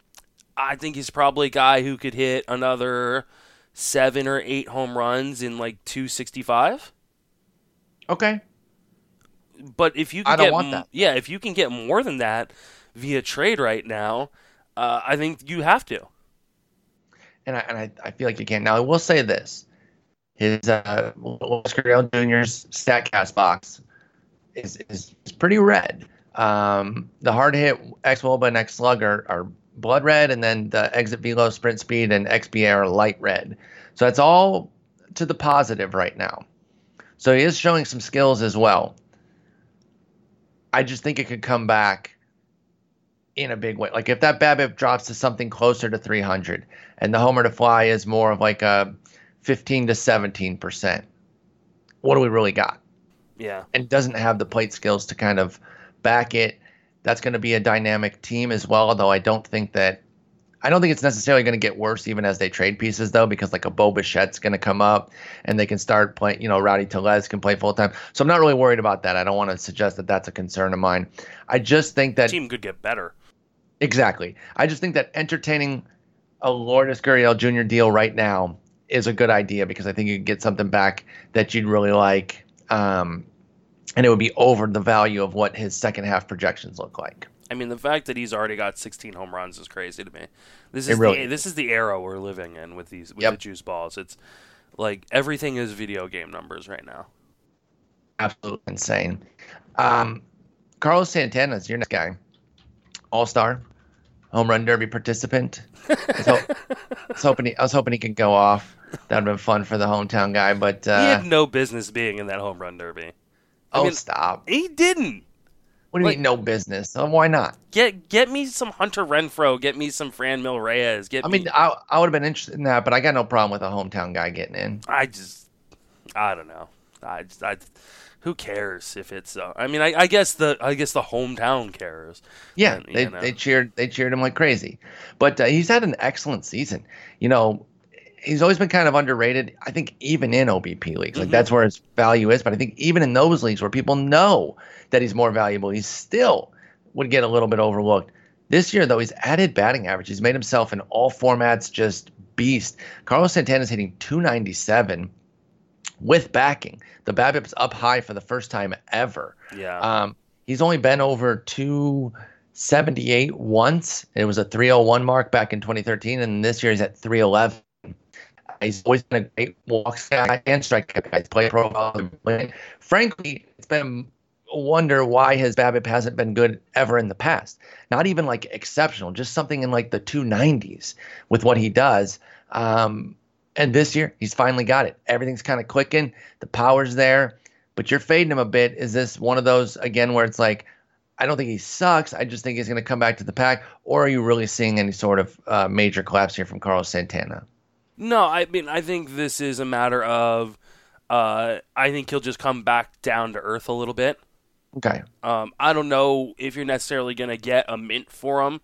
Speaker 2: I think he's probably a guy who could hit another seven or eight home runs in like 265.
Speaker 1: Okay,
Speaker 2: but if you can get m- yeah, if you can get more than that via trade right now, uh, I think you have to.
Speaker 1: And I and I, I feel like you can. Now I will say this: his uh, Oscar Jr.'s Statcast box is is, is pretty red. Um, the hard hit X Woba and X Slug are, are blood red, and then the exit velo, sprint speed, and XBA are light red. So that's all to the positive right now. So he is showing some skills as well. I just think it could come back in a big way. Like if that BABIP drops to something closer to 300 and the homer to fly is more of like a 15 to 17%, what do we really got?
Speaker 2: Yeah.
Speaker 1: And doesn't have the plate skills to kind of back it. That's going to be a dynamic team as well, although I don't think that I don't think it's necessarily going to get worse even as they trade pieces though, because like a Bo Bichette's going to come up and they can start playing. You know, Rowdy Tellez can play full time, so I'm not really worried about that. I don't want to suggest that that's a concern of mine. I just think that
Speaker 2: the team could get better.
Speaker 1: Exactly. I just think that entertaining a Lourdes Gurriel Jr. deal right now is a good idea because I think you could get something back that you'd really like, um, and it would be over the value of what his second half projections look like.
Speaker 2: I mean, the fact that he's already got 16 home runs is crazy to me. This is really the, this is the era we're living in with these with yep. the juice balls. It's like everything is video game numbers right now.
Speaker 1: Absolutely insane. Um, Carlos Santana is your next guy. All star, home run derby participant. I was, ho- I was, hoping he, I was hoping he could go off. That would have been fun for the hometown guy, but uh,
Speaker 2: he had no business being in that home run derby.
Speaker 1: I oh, mean, stop!
Speaker 2: He didn't.
Speaker 1: What do you like, mean no business? Oh, why not?
Speaker 2: Get get me some Hunter Renfroe. Get me some Franmil Reyes. Get.
Speaker 1: I
Speaker 2: me...
Speaker 1: mean, I I would have been interested in that, but I got no problem with a hometown guy getting in.
Speaker 2: I just, I don't know. I just, I, who cares if it's? Uh, I mean, I, I guess the I guess the hometown cares.
Speaker 1: Yeah, and, they know. they cheered they cheered him like crazy, but uh, he's had an excellent season. You know, he's always been kind of underrated. I think even in OBP leagues, like mm-hmm. that's where his value is. But I think even in those leagues where people know that he's more valuable, he still would get a little bit overlooked. This year, though, he's added batting average. He's made himself in all formats just beast. Carlos Santana's hitting 297 with backing. The BABIP's up high for the first time ever.
Speaker 2: Yeah.
Speaker 1: Um, he's only been over 278 once. It was a 301 mark back in 2013, and this year he's at 311. He's always been a great walks guy and strike guy. He's play profile. Frankly, it's been a wonder why his BABIP hasn't been good ever in the past. Not even like exceptional, just something in like the 290s with what he does. Um, and this year, he's finally got it. Everything's kind of clicking. The power's there. but you're fading him a bit. Is this one of those again where it's like, I don't think he sucks. I just think he's going to come back to the pack. Or are you really seeing any sort of uh, major collapse here from Carlos Santana?
Speaker 2: No, I mean I think this is a matter of uh, I think he'll just come back down to earth a little bit.
Speaker 1: Okay.
Speaker 2: Um, I don't know if you're necessarily going to get a mint for him,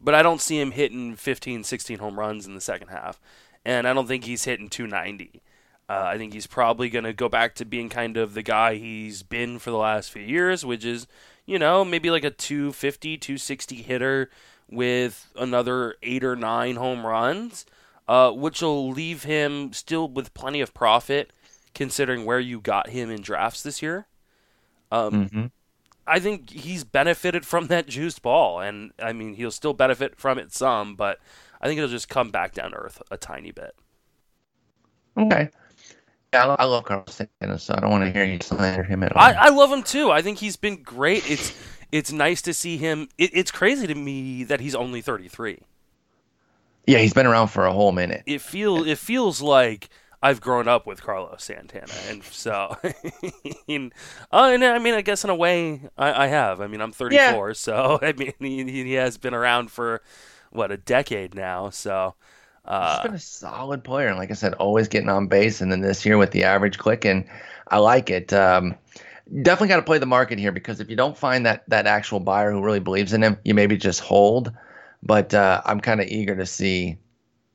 Speaker 2: but I don't see him hitting 15, 16 home runs in the second half. And I don't think he's hitting 290. Uh, I think he's probably going to go back to being kind of the guy he's been for the last few years, which is, you know, maybe like a 250, 260 hitter with another eight or nine home runs, uh, which will leave him still with plenty of profit considering where you got him in drafts this year. Um, mm-hmm. I think he's benefited from that juiced ball, and I mean he'll still benefit from it some, but I think it'll just come back down to earth a tiny bit.
Speaker 1: Okay. Yeah, I love Carlos Santana, so I don't want to hear you slander him at all.
Speaker 2: I, I love him too. I think he's been great. It's it's nice to see him. It, it's crazy to me that he's only 33.
Speaker 1: Yeah, he's been around for a whole minute.
Speaker 2: It feel it feels like I've grown up with Carlos Santana, and so, and, uh, and I mean, I guess in a way, I, I have. I mean, I'm 34, yeah. so I mean, he, he, has been around for what a decade now. So,
Speaker 1: uh, he's been a solid player, and like I said, always getting on base. And then this year with the average clicking, I like it. Um, definitely got to play the market here because if you don't find that that actual buyer who really believes in him, you maybe just hold. But uh, I'm kind of eager to see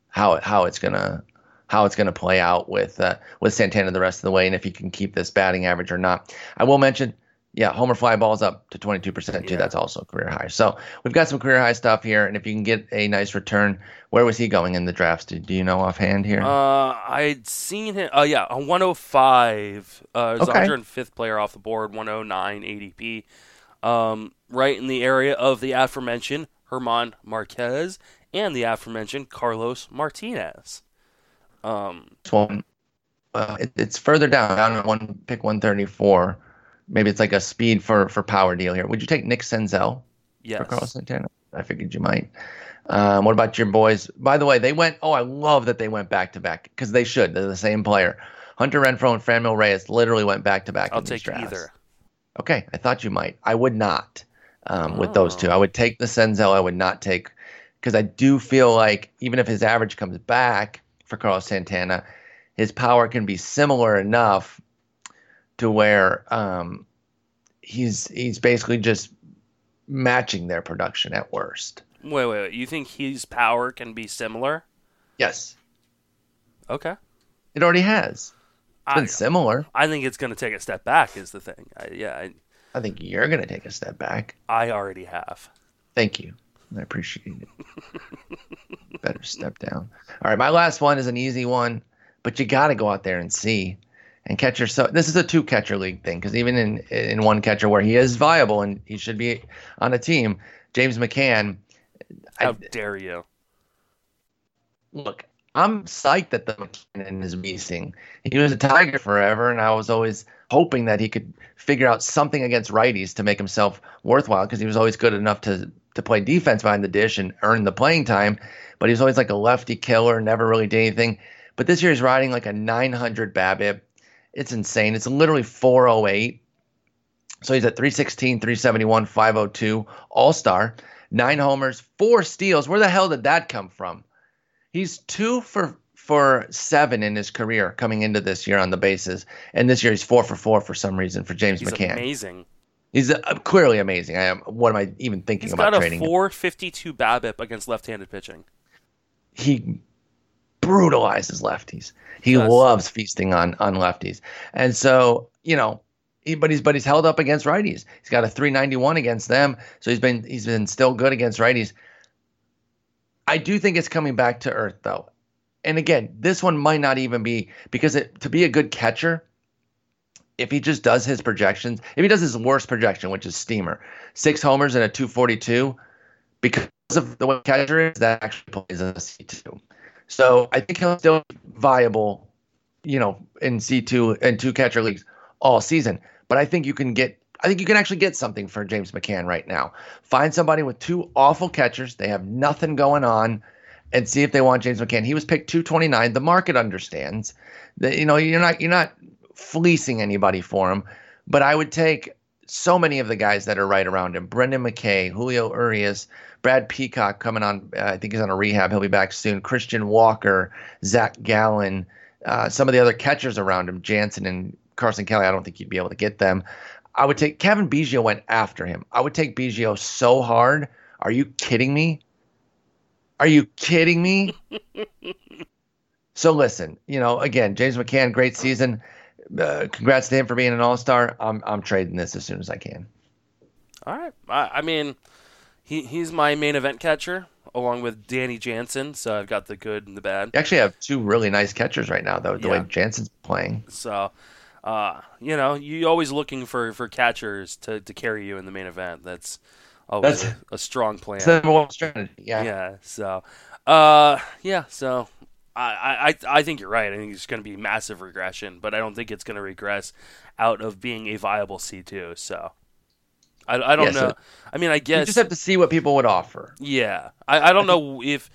Speaker 1: how how it's gonna how it's going to play out with uh, with Santana the rest of the way, and if he can keep this batting average or not. I will mention, yeah, homer fly balls up to 22% too. Yeah. That's also career high. So we've got some career high stuff here, and if you can get a nice return, where was he going in the drafts? Do, do you know offhand here?
Speaker 2: Uh, I'd seen him. Oh uh, yeah, a 105. Uh, okay. 105th player off the board, 109 ADP. Um, right in the area of the aforementioned German Marquez and the aforementioned Carlos Martinez.
Speaker 1: Um, this one, uh, it, it's further down, down at one pick 134. Maybe it's like a speed for for power deal here. Would you take Nick Senzel
Speaker 2: yes.
Speaker 1: for Carlos Santana? I figured you might. Um, what about your boys? By the way, they went. Oh, I love that they went back to back because they should. They're the same player. Hunter Renfroe and Franmil Reyes literally went back to back.
Speaker 2: I'll take either.
Speaker 1: Okay, I thought you might. I would not um, oh. with those two. I would take the Senzel. I would not take because I do feel like even if his average comes back, for Carlos Santana. His power can be similar enough to where um, he's he's basically just matching their production at worst.
Speaker 2: Wait, wait, wait. You think his power can be similar?
Speaker 1: Yes.
Speaker 2: Okay.
Speaker 1: It already has. It's been I, similar.
Speaker 2: I think it's going to take a step back. Is the thing? I, yeah. I,
Speaker 1: I think you're going to take a step back.
Speaker 2: I already have.
Speaker 1: Thank you. I appreciate it. Better step down. All right, my last one is an easy one, but you got to go out there and see and catcher. So this is a two catcher league thing because even in in one catcher where he is viable and he should be on a team, James McCann.
Speaker 2: How I, dare you?
Speaker 1: Look, I'm psyched that the McKinnon is missing. He was a Tiger forever, and I was always hoping that he could figure out something against righties to make himself worthwhile because he was always good enough to to play defense behind the dish and earn the playing time. But he's always like a lefty killer, never really did anything. But this year he's riding like a 900 BABIP. It's insane. It's literally 408. So he's at 316, 371, 502, All Star, nine homers, four steals. Where the hell did that come from? He's two for for seven in his career coming into this year on the bases, and this year he's four for four for some reason for James McCann.
Speaker 2: he's
Speaker 1: McCann.
Speaker 2: Amazing.
Speaker 1: He's uh, clearly amazing. I am. What am I even thinking
Speaker 2: He's
Speaker 1: about
Speaker 2: trading? He's got a 452 BABIP against left-handed pitching.
Speaker 1: He brutalizes lefties. He yes. loves feasting on on lefties, and so you know, he, but he's but he's held up against righties. He's got a 391 against them, so he's been he's been still good against righties. I do think it's coming back to earth though, and again, this one might not even be because it, to be a good catcher if he just does his projections, if he does his worst projection, which is Steamer, six homers and a 242, because of the way catcher is, that actually plays in a C2. So I think he'll still viable, you know, in C2 and two catcher leagues all season. But I think you can get, I think you can actually get something for James McCann right now. Find somebody with two awful catchers. They have nothing going on and see if they want James McCann. He was picked 229. The market understands that, you know, you're not, you're not fleecing anybody for him, but I would take so many of the guys that are right around him. Brendan McKay, Julio Urias, Brad Peacock coming on. Uh, I think he's on a rehab. He'll be back soon. Christian Walker, Zac Gallen, uh, some of the other catchers around him, Jansen and Carson Kelly. I don't think you'd be able to get them. I would take Cavan Biggio went after him. I would take Biggio so hard. Are you kidding me? Are you kidding me? so listen, you know, again, James McCann, great season. Uh, congrats to him for being an All Star. I'm I'm trading this as soon as I can.
Speaker 2: All right. I, I mean, he he's my main event catcher along with Danny Jansen. So I've got the good and the bad.
Speaker 1: You actually have two really nice catchers right now, though. The yeah. way Jansen's playing.
Speaker 2: So uh, you know, you're always looking for, for catchers to, to carry you in the main event. That's always That's, a, a, strong plan.
Speaker 1: That's strategy. Yeah.
Speaker 2: Yeah. So, uh, yeah. So, I, I, I think you're right. I think it's going to be massive regression, but I don't think it's going to regress out of being a viable C2. So, I, I don't yeah, know. So I mean, I guess. You
Speaker 1: just have to see what people would offer.
Speaker 2: Yeah. I, I don't know if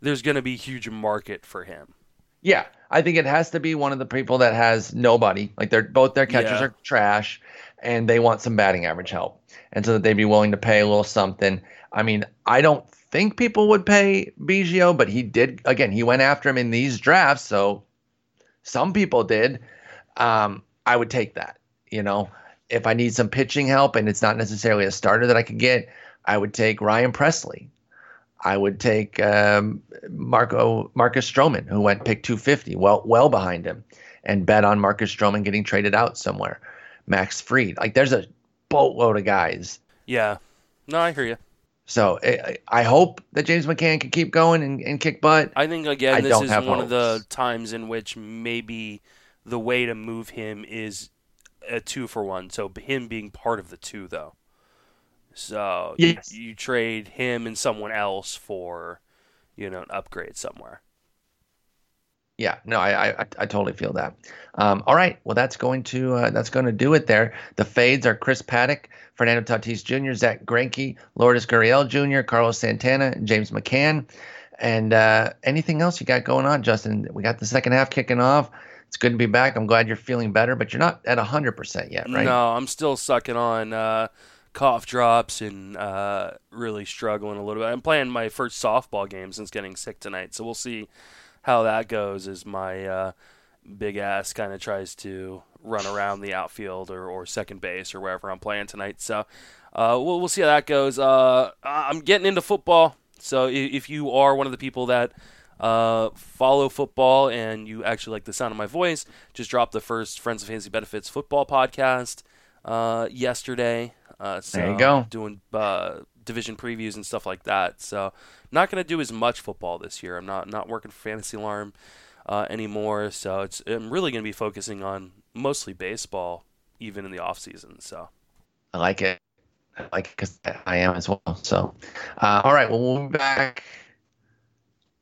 Speaker 2: there's going to be a huge market for him.
Speaker 1: Yeah, I think it has to be one of the people that has nobody. Like they're both their catchers yeah. are trash, and they want some batting average help, and so that they'd be willing to pay a little something. I mean, I don't think people would pay Biggio, but he did. Again, he went after him in these drafts, so some people did. Um, I would take that. You know, if I need some pitching help and it's not necessarily a starter that I could get, I would take Ryan Pressly. I would take um, Marco Marcus Stroman, who went pick 250, well well behind him, and bet on Marcus Stroman getting traded out somewhere. Max Fried. like there's a boatload of guys.
Speaker 2: Yeah, no, I hear you.
Speaker 1: So I, I hope that James McCann can keep going and, and kick butt.
Speaker 2: I think again, I this is one hopes. of the times in which maybe the way to move him is a two for one. So him being part of the two, though. So yes. you, you trade him and someone else for, you know, an upgrade somewhere.
Speaker 1: Yeah, no, I, I, I totally feel that. Um, all right, well, that's going to uh, that's going to do it there. The fades are Chris Paddack, Fernando Tatis Jr., Zack Greinke, Lourdes Gurriel Jr., Carlos Santana, James McCann, and uh, anything else you got going on, Justin? We got the second half kicking off. It's good to be back. I'm glad you're feeling better, but you're not at hundred percent yet, right?
Speaker 2: No, I'm still sucking on. Uh, cough drops and uh, really struggling a little bit. I'm playing my first softball game since getting sick tonight, so we'll see how that goes is my uh, big ass kind of tries to run around the outfield or, or second base or wherever I'm playing tonight. So uh, we'll, we'll see how that goes. Uh, I'm getting into football, so if you are one of the people that uh, follow football and you actually like the sound of my voice, just drop the first Friends of Fantasy Benefits football podcast uh, yesterday. Uh, so
Speaker 1: there you go.
Speaker 2: Doing uh, division previews and stuff like that. So not going to do as much football this year. I'm not not working for Fantasy Alarm uh, anymore. So it's I'm really going to be focusing on mostly baseball, even in the off season. So
Speaker 1: I like it. I like it because I am as well. So uh, all right, well we'll be back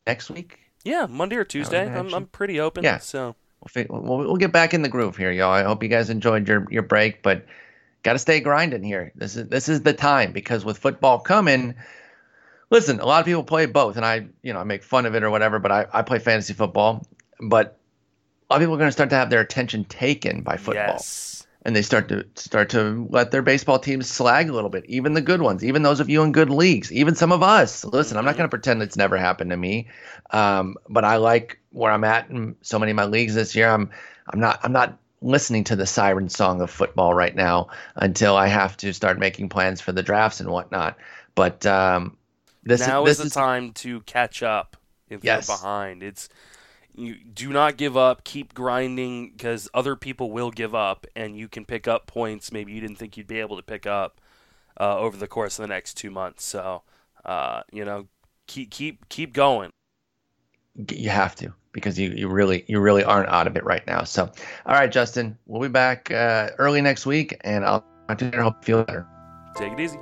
Speaker 1: next week.
Speaker 2: Yeah, Monday or Tuesday. I'm I'm pretty open. Yeah. So.
Speaker 1: We'll, we'll, we'll get back in the groove here, y'all. I hope you guys enjoyed your, your break, but got to stay grinding here. This is this is the time because with football coming, listen, a lot of people play both, and I you know I make fun of it or whatever, but I, I play fantasy football, but a lot of people are going to start to have their attention taken by football.
Speaker 2: Yes.
Speaker 1: And they start to start to let their baseball teams slag a little bit, even the good ones, even those of you in good leagues, even some of us. Listen, I'm not mm-hmm. going to pretend it's never happened to me, um, but I like where I'm at in so many of my leagues this year. I'm I'm not I'm not listening to the siren song of football right now until I have to start making plans for the drafts and whatnot. But um,
Speaker 2: this now is, this is the time to catch up if yes. you're behind. It's you do not give up. Keep grinding because other people will give up, and you can pick up points maybe you didn't think you'd be able to pick up uh, over the course of the next two months. So uh, you know, keep keep keep going.
Speaker 1: You have to because you, you really you really aren't out of it right now. So, all right, Justin, we'll be back uh, early next week, and I'll talk to you. Hope you feel better.
Speaker 2: Take it easy.